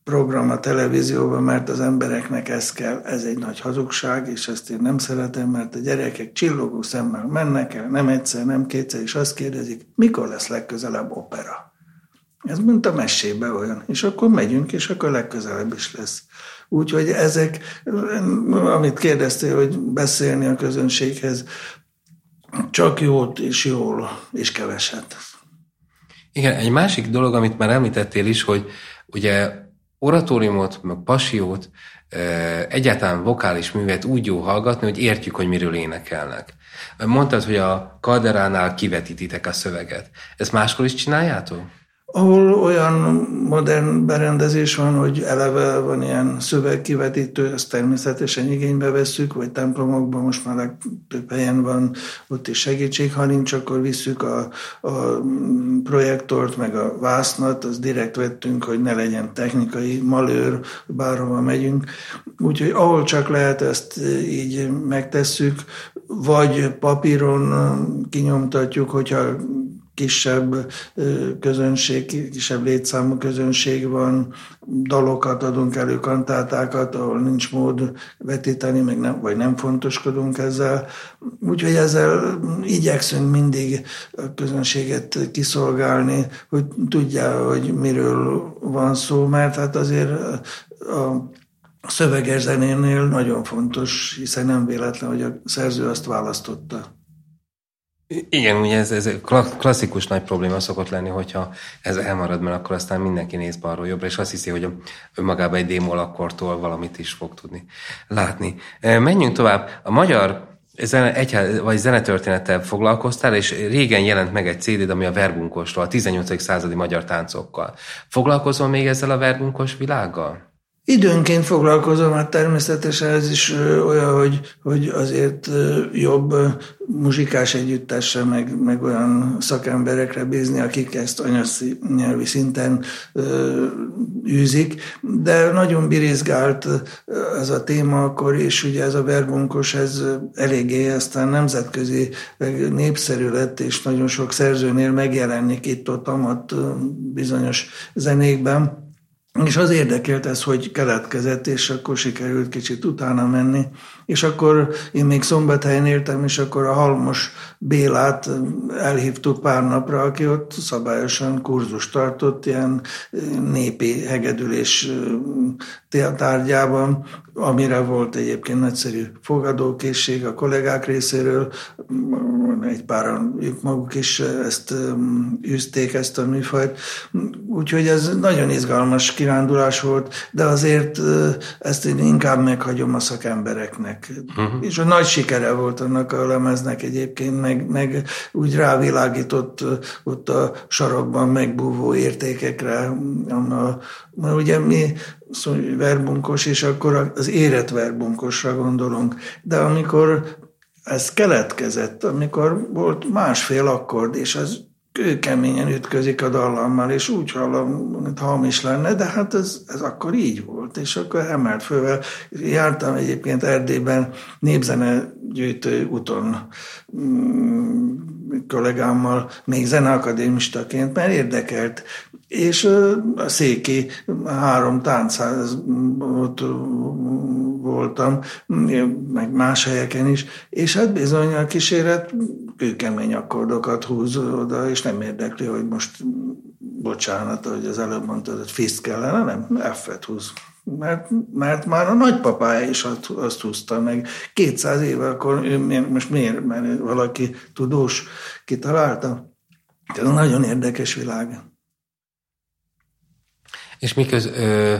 program a televízióban, mert az embereknek ez kell, ez egy nagy hazugság, és ezt én nem szeretem, mert a gyerekek csillogó szemmel mennek el, nem egyszer, nem kétszer, és azt kérdezik, mikor lesz legközelebb opera. Ez mint a mesébe olyan. És akkor megyünk, és akkor legközelebb is lesz. Úgyhogy ezek, amit kérdeztél, hogy beszélni a közönséghez, csak jót és jól, és keveset. Igen, egy másik dolog, amit már említettél is, hogy ugye oratóriumot, meg pasiót, egyáltalán vokális művet úgy jó hallgatni, hogy értjük, hogy miről énekelnek. Mondtad, hogy a Kalderánál kivetítitek a szöveget. Ezt máskor is csináljátok? Ahol olyan modern berendezés van, hogy eleve van ilyen szövegkivetítő, ezt természetesen igénybe vesszük, vagy templomokban most már több helyen van, ott is segítség, ha nincs, akkor visszük a, a projektort, meg a vásznat, az direkt vettünk, hogy ne legyen technikai malőr, bárhova megyünk. Úgyhogy ahol csak lehet, ezt így megtesszük, vagy papíron kinyomtatjuk, hogyha kisebb közönség, kisebb létszámú közönség van, dalokat adunk elő, kantátákat, ahol nincs mód vetíteni, meg nem, vagy nem fontoskodunk ezzel. Úgyhogy ezzel igyekszünk mindig a közönséget kiszolgálni, hogy tudja, hogy miről van szó, mert hát azért a szöveges zenénél nagyon fontos, hiszen nem véletlen, hogy a szerző azt választotta. Igen, ugye ez, ez klasszikus nagy probléma szokott lenni, hogyha ez elmarad, mert akkor aztán mindenki néz balról jobbra, és azt hiszi, hogy önmagában egy démol akkortól valamit is fog tudni látni. Menjünk tovább. A magyar zene, egyház, vagy zenetörténettel foglalkoztál, és régen jelent meg egy cd ami a verbunkosról, a 18. századi magyar táncokkal. Foglalkozol még ezzel a verbunkos világgal? Időnként foglalkozom, hát természetesen ez is olyan, hogy, hogy azért jobb muzsikás együttesre, meg, meg olyan szakemberekre bízni, akik ezt anyanyelvi szinten ö, űzik, de nagyon birizgált ez a téma akkor, és ugye ez a verbunkos, ez eléggé aztán nemzetközi népszerű lett, és nagyon sok szerzőnél megjelenik itt-ott amat bizonyos zenékben. És az érdekelt ez, hogy keletkezett, és akkor sikerült kicsit utána menni. És akkor én még szombathelyen éltem, és akkor a Halmos Bélát elhívtuk pár napra, aki ott szabályosan kurzus tartott, ilyen népi hegedülés tárgyában, amire volt egyébként nagyszerű fogadókészség a kollégák részéről, egy páran ők maguk is ezt űzték, ezt a műfajt. Úgyhogy ez nagyon izgalmas kirándulás volt, de azért ezt én inkább meghagyom a szakembereknek. Uh-huh. És a nagy sikere volt annak a lemeznek egyébként, meg, meg úgy rávilágított ott a sarokban megbúvó értékekre. Mert ugye mi verbunkos, és akkor az érett verbunkosra gondolunk. De amikor ez keletkezett, amikor volt másfél akkord, és az kőkeményen ütközik a dallammal, és úgy hallom, mint hamis lenne, de hát ez, ez akkor így volt, és akkor emelt fővel. Jártam egyébként Erdélyben népzene gyűjtő úton mm, kollégámmal, még zeneakadémistaként, mert érdekelt, és a Széki három táncház ott voltam, meg más helyeken is, és hát bizony a kíséret kőkemény akkordokat húz oda, és nem érdekli, hogy most bocsánat, hogy az előbb mondtad, hogy fiszt kellene, nem, F-et húz. Mert, mert már a nagypapája is azt, azt húzta meg. 200 éve, akkor ő, most miért? Mert valaki tudós kitalálta. Ez nagyon érdekes világ. És miköz ö,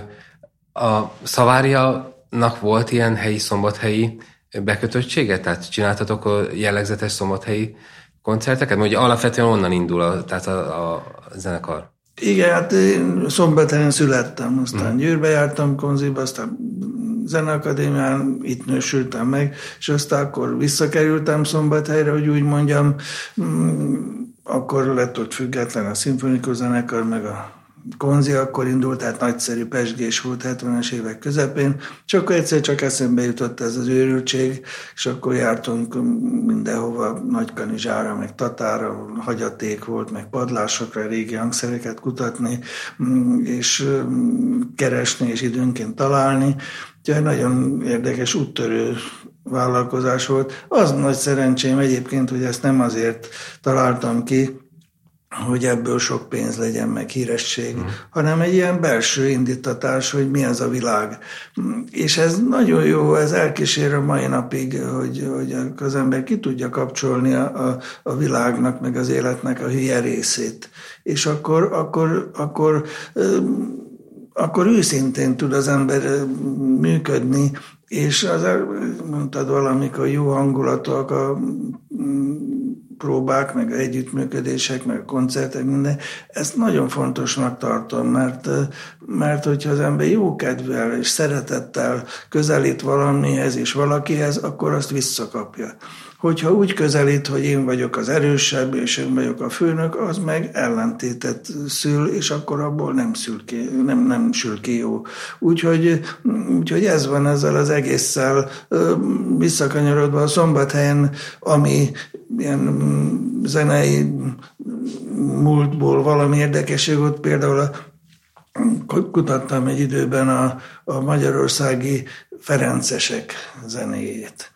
a Szavárianak volt ilyen helyi szombathelyi bekötöttsége? Tehát csináltatok a jellegzetes szombathelyi koncerteket? Ugye alapvetően onnan indul a, tehát a, a zenekar. Igen, hát én szombathelyen születtem, aztán mm. Győrbe jártam konziba, aztán zeneakadémián itt nősültem meg, és aztán akkor visszakerültem Szombathelyre, hogy úgy mondjam, mm, akkor lett ott független a szimfonikus zenekar, meg a Konzi akkor indult, tehát nagyszerű pesgés volt 70-es évek közepén, és akkor egyszer csak eszembe jutott ez az őrültség, és akkor jártunk mindenhova, Nagykanizsára, meg Tatára, hagyaték volt, meg padlásokra, régi hangszereket kutatni, és keresni, és időnként találni. Úgyhogy nagyon érdekes úttörő vállalkozás volt. Az nagy szerencsém egyébként, hogy ezt nem azért találtam ki, hogy ebből sok pénz legyen, meg híresség, mm. hanem egy ilyen belső indítatás, hogy mi az a világ. És ez nagyon jó, ez elkísér a mai napig, hogy, hogy az ember ki tudja kapcsolni a, a, a világnak, meg az életnek a hülye részét. És akkor, akkor, akkor, akkor őszintén tud az ember működni, és az, mondtad valamikor jó hangulatok, a próbák, meg együttműködések, meg koncertek, minden. Ezt nagyon fontosnak tartom, mert, mert hogyha az ember jó kedvel és szeretettel közelít valamihez és valakihez, akkor azt visszakapja. Hogyha úgy közelít, hogy én vagyok az erősebb, és én vagyok a főnök, az meg ellentétet szül, és akkor abból nem, szül ki, nem, nem sül ki jó. Úgyhogy, úgyhogy ez van ezzel az egésszel visszakanyarodva a szombathelyen, ami ilyen zenei múltból valami érdekesség volt, például a kutattam egy időben a, a magyarországi Ferencesek zenéjét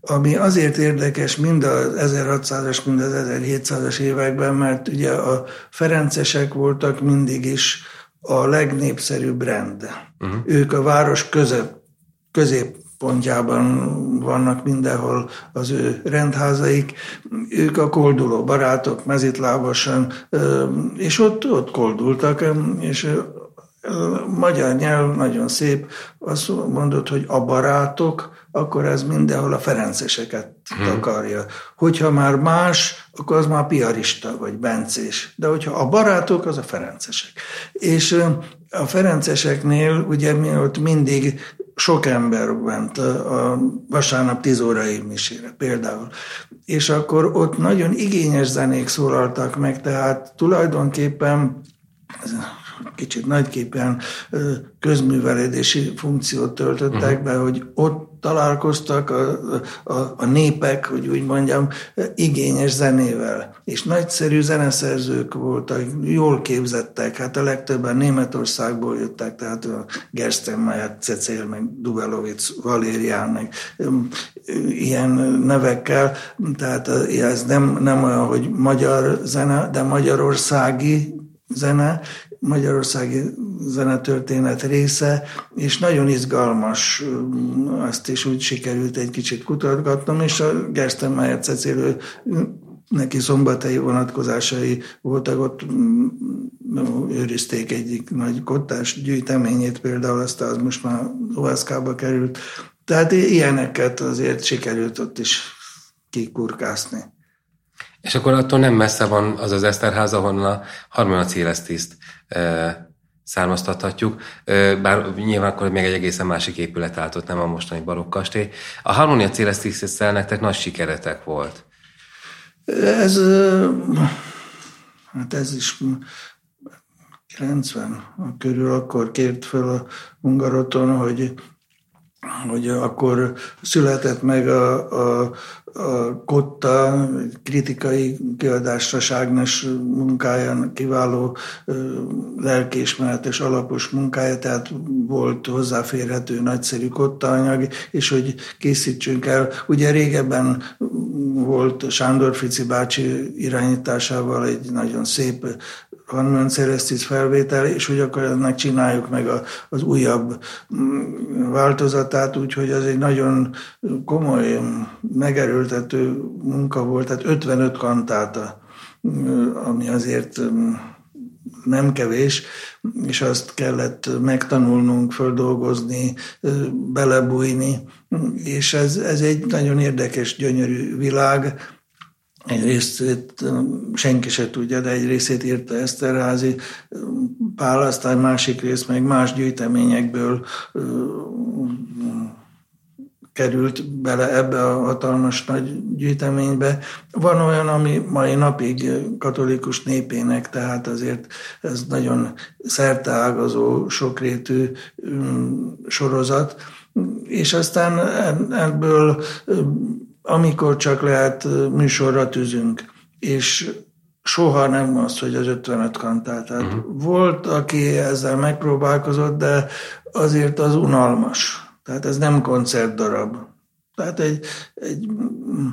ami azért érdekes mind az 1600-as, mind az 1700-as években, mert ugye a Ferencesek voltak mindig is a legnépszerűbb rend. Uh-huh. Ők a város közep, középpontjában vannak mindenhol az ő rendházaik. Ők a kolduló barátok, mezitlábasan, és ott, ott koldultak, és magyar nyelv nagyon szép, azt mondott, hogy a barátok, akkor ez mindenhol a ferenceseket hmm. takarja. Hogyha már más, akkor az már piarista vagy bencés. De hogyha a barátok, az a ferencesek. És a ferenceseknél ugye mi ott mindig sok ember ment a vasárnap tíz órai misére például. És akkor ott nagyon igényes zenék szólaltak meg, tehát tulajdonképpen kicsit nagyképpen közműveledési funkciót töltöttek uh-huh. be, hogy ott találkoztak a, a, a népek, hogy úgy mondjam, igényes zenével. És nagyszerű zeneszerzők voltak, jól képzettek, hát a legtöbben Németországból jöttek, tehát a Gerstenmaier, Cecil, meg Dubelovic, Valérián, meg ilyen nevekkel, tehát ez nem, nem olyan, hogy magyar zene, de magyarországi zene, magyarországi zenetörténet része, és nagyon izgalmas, azt is úgy sikerült egy kicsit kutatgatnom, és a Gerstenmaier Cecilő neki szombathelyi vonatkozásai voltak, ott őrizték egyik nagy kottás gyűjteményét, például azt az most már OSK-ba került. Tehát ilyeneket azért sikerült ott is kikurkászni. És akkor attól nem messze van az az Eszterház, ahol a Harmona Célesztiszt származtathatjuk, bár nyilván akkor még egy egészen másik épület állt ott, nem a mostani barokk kastély. A Harmonia celestis nektek nagy sikeretek volt. Ez, hát ez is 90 körül akkor kért fel a Hungaroton, hogy hogy akkor született meg a, a, Kotta kritikai kiadásra Ságnes munkája, kiváló lelkésmenetes alapos munkája, tehát volt hozzáférhető nagyszerű Kotta anyag, és hogy készítsünk el. Ugye régebben volt Sándor Fici bácsi irányításával egy nagyon szép Carmen Celestis felvétel, és hogy akkor ennek csináljuk meg a, az újabb mm, változatát, úgyhogy az egy nagyon komoly, megerőltető munka volt, tehát 55 kantáta, mm, ami azért mm, nem kevés, és azt kellett megtanulnunk, földolgozni, belebújni, és ez, ez egy nagyon érdekes, gyönyörű világ, egy részét senki se tudja, de egy részét írta Eszterházi, Pál, aztán másik rész meg más gyűjteményekből került bele ebbe a hatalmas nagy gyűjteménybe. Van olyan, ami mai napig katolikus népének, tehát azért ez nagyon szerteágazó, sokrétű sorozat, és aztán ebből amikor csak lehet, műsorra tűzünk, és soha nem az, hogy az 55 kantál. Tehát uh-huh. volt, aki ezzel megpróbálkozott, de azért az unalmas. Tehát ez nem koncertdarab. Tehát egy, egy mm,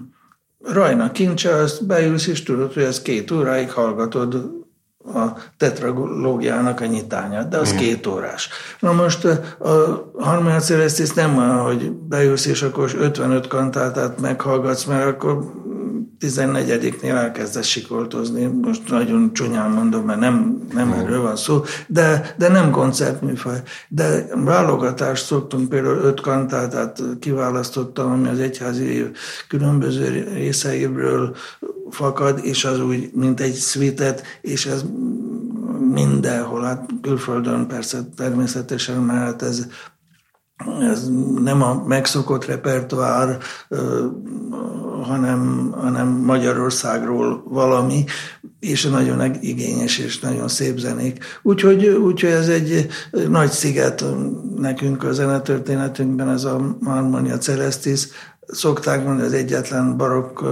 rajna kincse, azt beülsz, és tudod, hogy ez két óráig hallgatod a tetralógiának a nyitányát, de az mm. két órás. Na most a Harmonia Celestis nem olyan, hogy beülsz és akkor 55 kantátát meghallgatsz, mert akkor 14-nél elkezdesz sikoltozni, most nagyon csúnyán mondom, mert nem, nem oh. erről van szó, de, de nem koncertműfaj. De válogatást szoktunk, például öt kantátát kiválasztottam, ami az egyházi különböző részeiből fakad, és az úgy, mint egy szvitet, és ez mindenhol, hát külföldön persze természetesen, mert ez ez nem a megszokott repertoár, hanem, hanem Magyarországról valami, és nagyon igényes és nagyon szép zenék. Úgyhogy, úgyhogy ez egy nagy sziget nekünk a zenetörténetünkben, ez a Harmonia Celestis, szokták mondani, az egyetlen barokk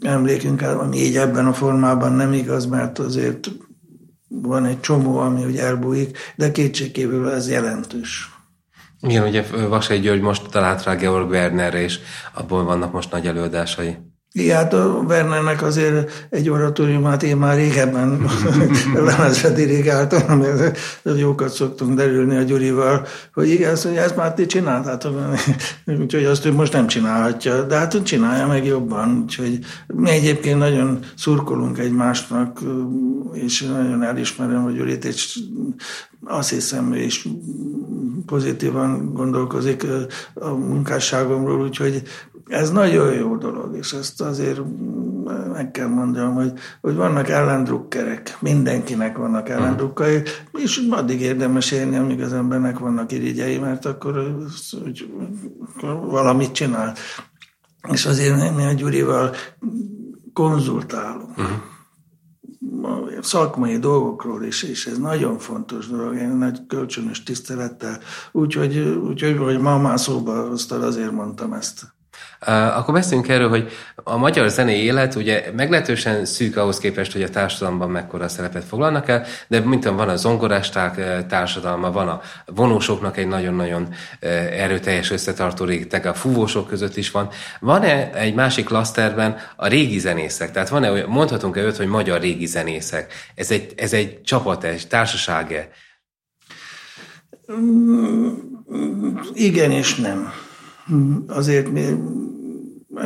emlékünk, ami így ebben a formában nem igaz, mert azért van egy csomó, ami úgy elbújik, de kétségkívül ez jelentős. Igen, ugye Vasai György most talált rá Georg Wernerre, és abból vannak most nagy előadásai. Hát a Wernernek azért egy oratóriumát én már régebben lemezre dirigáltam, mert jókat szoktunk derülni a Gyurival, hogy igen, azt mondja, ezt már ti csináltátok, úgyhogy azt ő most nem csinálhatja, de hát csinálja meg jobban, úgyhogy mi egyébként nagyon szurkolunk egymásnak, és nagyon elismerem, hogy Gyurit, és azt hiszem, és pozitívan gondolkozik a munkásságomról, úgyhogy ez nagyon jó dolog, és ezt azért meg kell mondjam, hogy, hogy vannak ellendrukkerek, mindenkinek vannak ellendrukkai, és addig érdemes élni, amíg az embernek vannak irigyei, mert akkor, hogy, akkor valamit csinál. És azért mi a Gyurival konzultálunk. Uh-huh szakmai dolgokról is, és ez nagyon fontos dolog, én nagy kölcsönös tisztelettel, úgyhogy, úgyhogy hogy ma már szóba hoztad, azért mondtam ezt. Akkor beszéljünk erről, hogy a magyar zenei élet ugye meglehetősen szűk ahhoz képest, hogy a társadalomban mekkora szerepet foglalnak el, de mint van a zongorásták társadalma, van a vonósoknak egy nagyon-nagyon erőteljes összetartó réteg, a fúvósok között is van. Van-e egy másik klaszterben a régi zenészek? Tehát van-e, mondhatunk-e őt, hogy magyar régi zenészek? Ez egy, ez egy csapat, egy társaság-e? Mm, igen és nem azért mi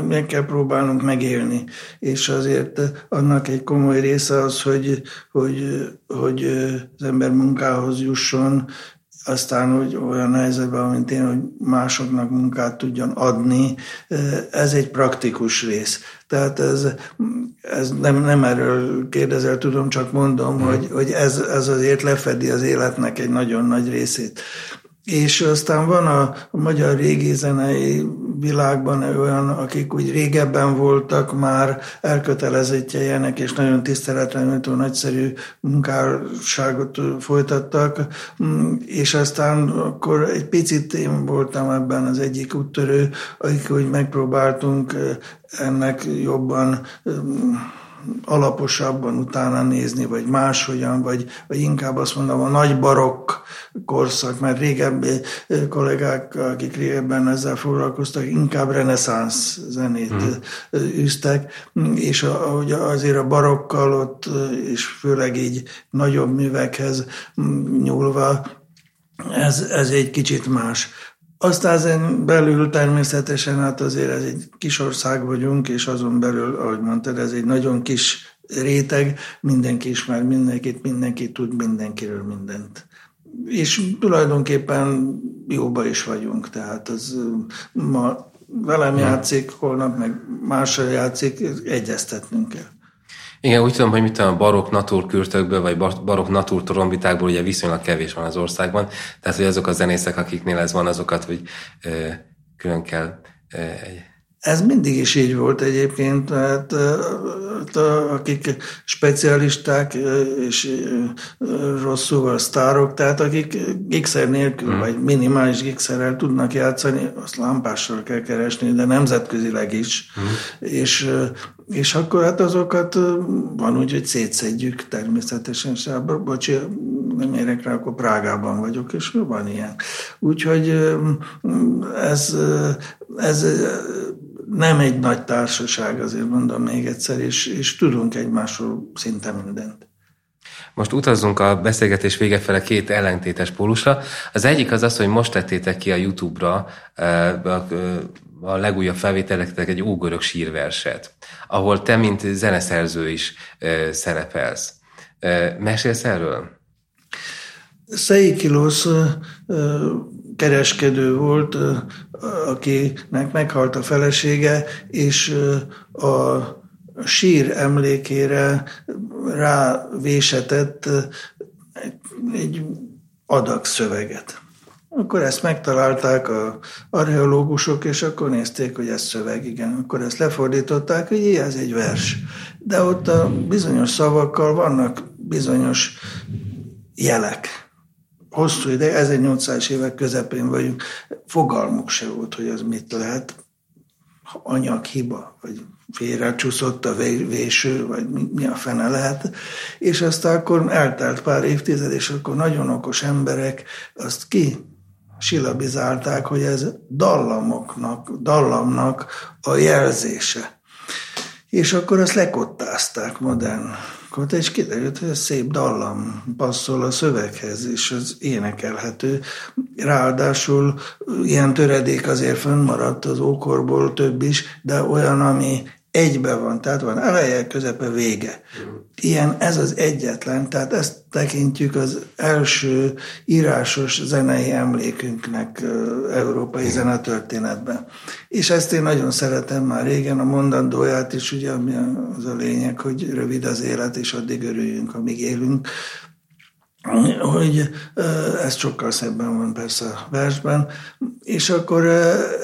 meg kell próbálnunk megélni, és azért annak egy komoly része az, hogy, hogy, hogy az ember munkához jusson, aztán hogy olyan helyzetben, mint én, hogy másoknak munkát tudjon adni, ez egy praktikus rész. Tehát ez, ez nem, nem erről kérdezel, tudom, csak mondom, mm. hogy, hogy ez, ez azért lefedi az életnek egy nagyon nagy részét. És aztán van a, magyar régi zenei világban olyan, akik úgy régebben voltak, már elkötelezettjejenek, és nagyon tiszteletre méltó nagyszerű munkásságot folytattak, és aztán akkor egy picit én voltam ebben az egyik úttörő, akik úgy megpróbáltunk ennek jobban alaposabban utána nézni, vagy máshogyan, vagy, vagy inkább azt mondom, a nagy barokk korszak, mert régebbi kollégák, akik régebben ezzel foglalkoztak, inkább reneszánsz zenét hmm. üztek, és ahogy azért a barokkal ott, és főleg így nagyobb művekhez nyúlva, ez, ez egy kicsit más. Aztán ezen belül természetesen, hát azért ez egy kis ország vagyunk, és azon belül, ahogy mondtad, ez egy nagyon kis réteg, mindenki ismer mindenkit, mindenki tud mindenkiről mindent. És tulajdonképpen jóba is vagyunk, tehát az ma velem játszik, holnap meg másra játszik, egyeztetnünk kell. Igen, úgy tudom, hogy mit tudom, a barok naturkürtökből, vagy barok natur trombitákból ugye viszonylag kevés van az országban, tehát hogy azok a zenészek, akiknél ez van, azokat, hogy ö, külön kell ö, ez mindig is így volt egyébként, mert akik specialisták és rosszul a sztárok, tehát akik gigszer nélkül, mm. vagy minimális gigszerrel tudnak játszani, azt lámpással kell keresni, de nemzetközileg is. Mm. És, és akkor hát azokat van úgy, hogy szétszedjük természetesen. Se, bocsi, nem érek rá, akkor Prágában vagyok, és van ilyen. Úgyhogy ez, ez nem egy nagy társaság, azért mondom még egyszer, és, és tudunk egymásról szinte mindent. Most utazzunk a beszélgetés vége fele két ellentétes pólusra. Az egyik az az, hogy most tettétek ki a YouTube-ra a legújabb felvételeknek egy ógörög sírverset, ahol te, mint zeneszerző is szerepelsz. Mesélsz erről? Szeikilosz kereskedő volt, akinek meghalt a felesége, és a sír emlékére rávésetett egy adag szöveget. Akkor ezt megtalálták a archeológusok, és akkor nézték, hogy ez szöveg, igen. Akkor ezt lefordították, hogy ez egy vers. De ott a bizonyos szavakkal vannak bizonyos jelek hosszú ide, 1800-es évek közepén vagyunk, fogalmuk se volt, hogy az mit lehet, anyaghiba, vagy félrecsúszott a véső, vagy mi a fene lehet, és aztán akkor eltelt pár évtized, és akkor nagyon okos emberek azt ki silabizálták, hogy ez dallamoknak, dallamnak a jelzése. És akkor azt lekottázták modern akkor és kiderült, hogy ez szép dallam passzol a szöveghez, és az énekelhető. Ráadásul ilyen töredék azért fönnmaradt az ókorból több is, de olyan, ami egybe van, tehát van eleje, közepe, vége. Ilyen, ez az egyetlen, tehát ezt tekintjük az első írásos zenei emlékünknek európai zenetörténetben. És ezt én nagyon szeretem már régen, a mondandóját is, ugye, ami az a lényeg, hogy rövid az élet, és addig örüljünk, amíg élünk hogy ez sokkal szebben van persze a versben, és akkor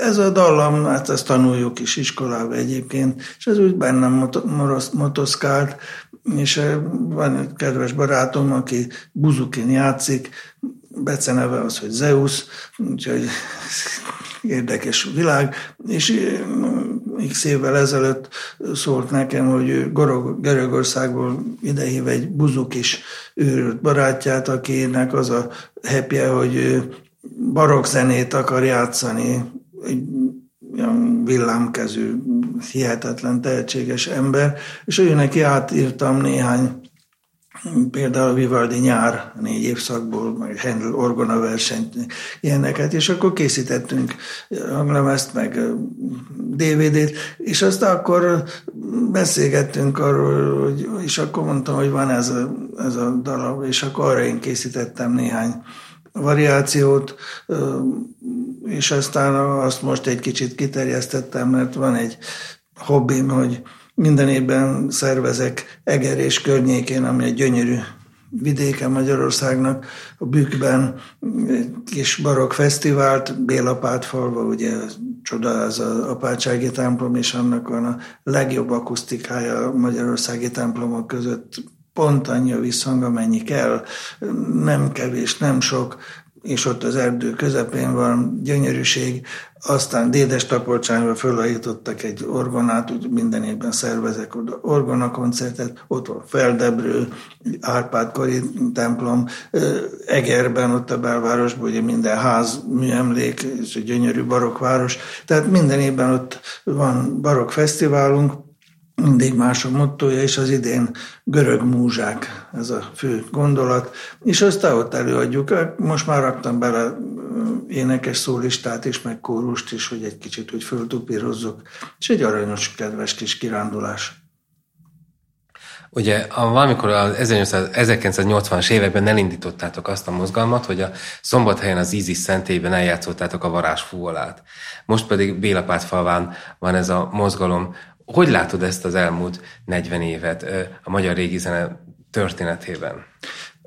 ez a dallam, hát ezt tanuljuk is iskolában egyébként, és ez úgy bennem motoszkált, és van egy kedves barátom, aki buzukin játszik, Bece neve az, hogy Zeus, úgyhogy érdekes világ, és x évvel ezelőtt szólt nekem, hogy Görögországból idehív egy buzukis őrült barátját, akinek az a hepje, hogy barokk zenét akar játszani, egy olyan villámkezű, hihetetlen tehetséges ember, és ő neki átírtam néhány például Vivaldi nyár négy évszakból, meg Handel orgona versenyt, ilyeneket, és akkor készítettünk hanglemezt, meg DVD-t, és aztán akkor beszélgettünk arról, hogy, és akkor mondtam, hogy van ez a, ez a darab, és akkor arra én készítettem néhány variációt, és aztán azt most egy kicsit kiterjesztettem, mert van egy hobbim, hogy minden évben szervezek Eger és környékén, ami egy gyönyörű vidéke Magyarországnak, a Bükkben kis barokk fesztivált, Bélapát falva, ugye csoda az a apátsági templom, és annak van a legjobb akusztikája a magyarországi templomok között, pont annyi a visszhang, amennyi kell, nem kevés, nem sok, és ott az erdő közepén van gyönyörűség. Aztán Dédes Tapolcsányra fölajítottak egy orgonát, úgy minden évben szervezek oda orgona koncertet, ott van Feldebrő, Árpád kori templom, Egerben, ott a belvárosban, ugye minden ház műemlék, és egy gyönyörű barokváros. Tehát minden évben ott van barok fesztiválunk, mindig más a mottoja, és az idén görög múzsák, ez a fő gondolat, és aztán ott előadjuk. Most már raktam bele énekes szólistát is, meg kórust is, hogy egy kicsit úgy föltupírozzuk, és egy aranyos, kedves kis kirándulás. Ugye a, valamikor az 1980-as években elindítottátok azt a mozgalmat, hogy a szombathelyen az Ízis szentében eljátszottátok a varázsfúvolát. Most pedig Bélapát falván van ez a mozgalom. Hogy látod ezt az elmúlt 40 évet a magyar régi zene történetében?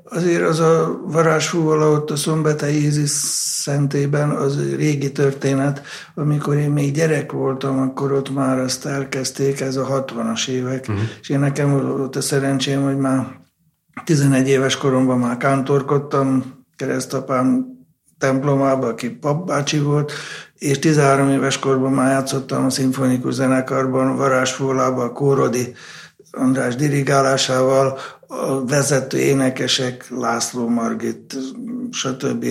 Azért az a varázsfúval ott a Szombathelyi Jézus szentében az régi történet. Amikor én még gyerek voltam, akkor ott már azt elkezdték, ez a 60-as évek, uh-huh. és én nekem volt a szerencsém, hogy már 11 éves koromban már kántorkodtam, keresztapám templomába, aki papbácsi volt, és 13 éves korban már játszottam a szimfonikus zenekarban, Varázsfólába, a Kórodi András dirigálásával, a vezető énekesek, László Margit, stb.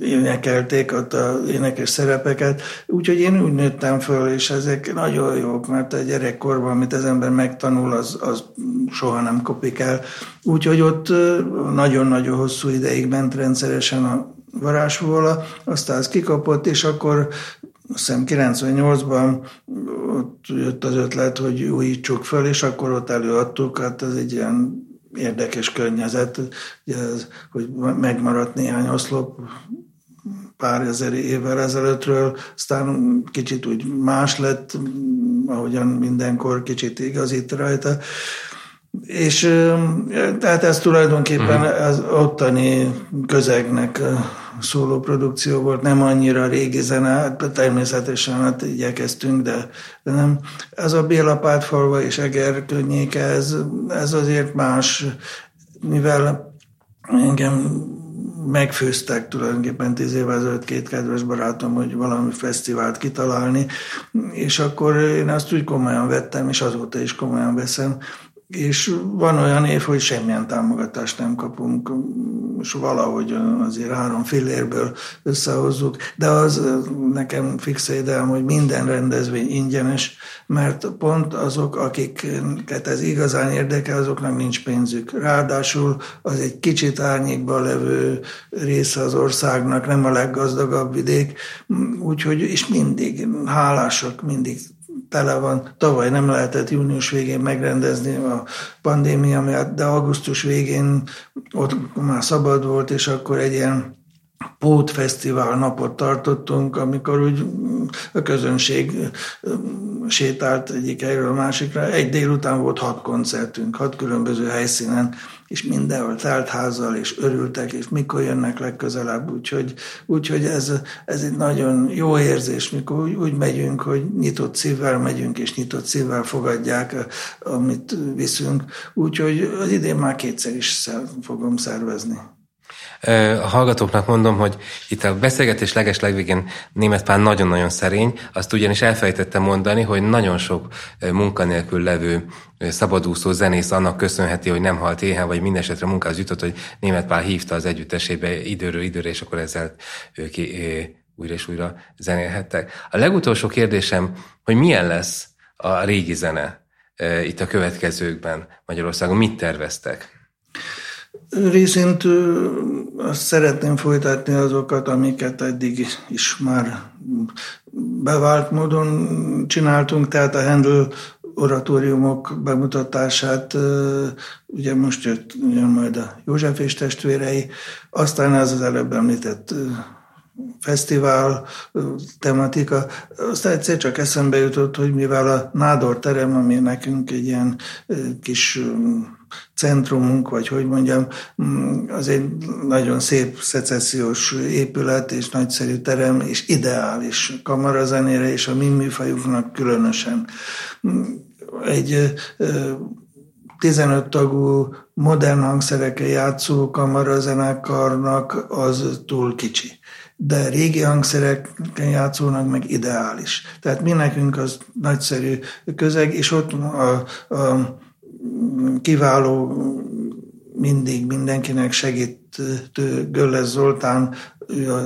énekelték ott a énekes szerepeket. Úgyhogy én úgy nőttem föl, és ezek nagyon jók, mert a gyerekkorban, amit az ember megtanul, az, az soha nem kopik el. Úgyhogy ott nagyon-nagyon hosszú ideig ment rendszeresen a varázsvola, aztán az kikapott, és akkor azt hiszem 98-ban ott jött az ötlet, hogy újítsuk föl, és akkor ott előadtuk, hát ez egy ilyen érdekes környezet, ez, hogy megmaradt néhány oszlop pár ezer évvel ezelőttről, aztán kicsit úgy más lett, ahogyan mindenkor kicsit igazít rajta. És tehát ez tulajdonképpen uh-huh. az ottani közegnek szóló produkció volt, nem annyira régi zene, hát természetesen hát igyekeztünk, de, de nem. Ez a Béla Pátfalva és Eger környéke, ez, ez azért más, mivel engem megfőztek tulajdonképpen tíz évvel ezelőtt két kedves barátom, hogy valami fesztivált kitalálni, és akkor én azt úgy komolyan vettem, és azóta is komolyan veszem, és van olyan év, hogy semmilyen támogatást nem kapunk, és valahogy azért három fillérből összehozzuk, de az nekem fix ideám, hogy minden rendezvény ingyenes, mert pont azok, akiket ez igazán érdekel, azoknak nincs pénzük. Ráadásul az egy kicsit árnyékban levő része az országnak, nem a leggazdagabb vidék, úgyhogy és mindig hálásak, mindig tele van. Tavaly nem lehetett június végén megrendezni a pandémia miatt, de augusztus végén ott már szabad volt, és akkor egy ilyen pótfesztivál napot tartottunk, amikor úgy a közönség sétált egyik helyről a másikra. Egy délután volt hat koncertünk, hat különböző helyszínen, és mindenhol telt házzal, és örültek, és mikor jönnek legközelebb, úgyhogy, úgyhogy ez, ez egy nagyon jó érzés, mikor úgy, úgy megyünk, hogy nyitott szívvel megyünk, és nyitott szívvel fogadják, amit viszünk, úgyhogy az idén már kétszer is fogom szervezni. A hallgatóknak mondom, hogy itt a beszélgetés leges legvégén német Pál nagyon-nagyon szerény, azt ugyanis elfelejtettem mondani, hogy nagyon sok munkanélkül levő szabadúszó zenész annak köszönheti, hogy nem halt éhen, vagy mindesetre munkához jutott, hogy német Pál hívta az együttesébe időről időre, és akkor ezzel ők újra és újra zenélhettek. A legutolsó kérdésem, hogy milyen lesz a régi zene itt a következőkben Magyarországon, mit terveztek? Részint azt szeretném folytatni azokat, amiket eddig is már bevált módon csináltunk, tehát a Handel oratóriumok bemutatását, ugye most jött jön majd a József és testvérei, aztán az az előbb említett fesztivál tematika. Aztán egyszer csak eszembe jutott, hogy mivel a Nádor terem, ami nekünk egy ilyen kis centrumunk, vagy hogy mondjam, mm, az egy nagyon szép szecessziós épület, és nagyszerű terem, és ideális kamarazenére, és a mi műfajunknak különösen. Egy 15 tagú modern hangszerekkel játszó kamarazenekarnak az túl kicsi de régi hangszereken játszónak meg ideális. Tehát mi nekünk az nagyszerű közeg, és ott a, a kiváló, mindig mindenkinek segítő Göllesz Zoltán, ő a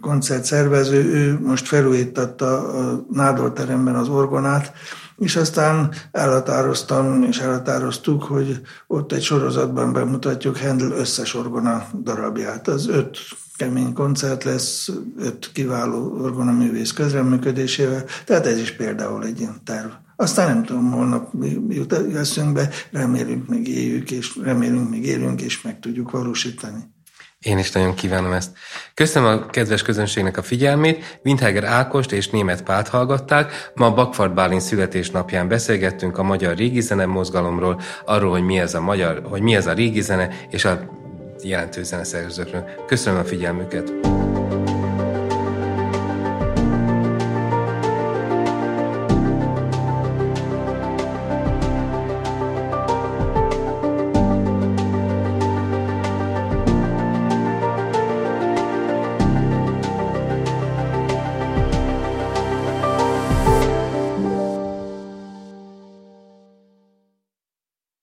koncert szervező, ő most felújítatta a Nádor teremben az orgonát, és aztán elhatároztam, és elhatároztuk, hogy ott egy sorozatban bemutatjuk Handel összes orgona darabját. Az öt kemény koncert lesz, öt kiváló orgonaművész közreműködésével, tehát ez is például egy ilyen terv. Aztán nem tudom, holnap jut eszünkbe, remélünk meg éljük, és remélünk még élünk, és meg tudjuk valósítani. Én is nagyon kívánom ezt. Köszönöm a kedves közönségnek a figyelmét. Windhager Ákost és Német Pát hallgatták. Ma Bakfart Bálint születésnapján beszélgettünk a magyar régi zene mozgalomról, arról, hogy mi ez a magyar, hogy mi ez a régi zene, és a jelentős zeneszerzőkről. Köszönöm a figyelmüket!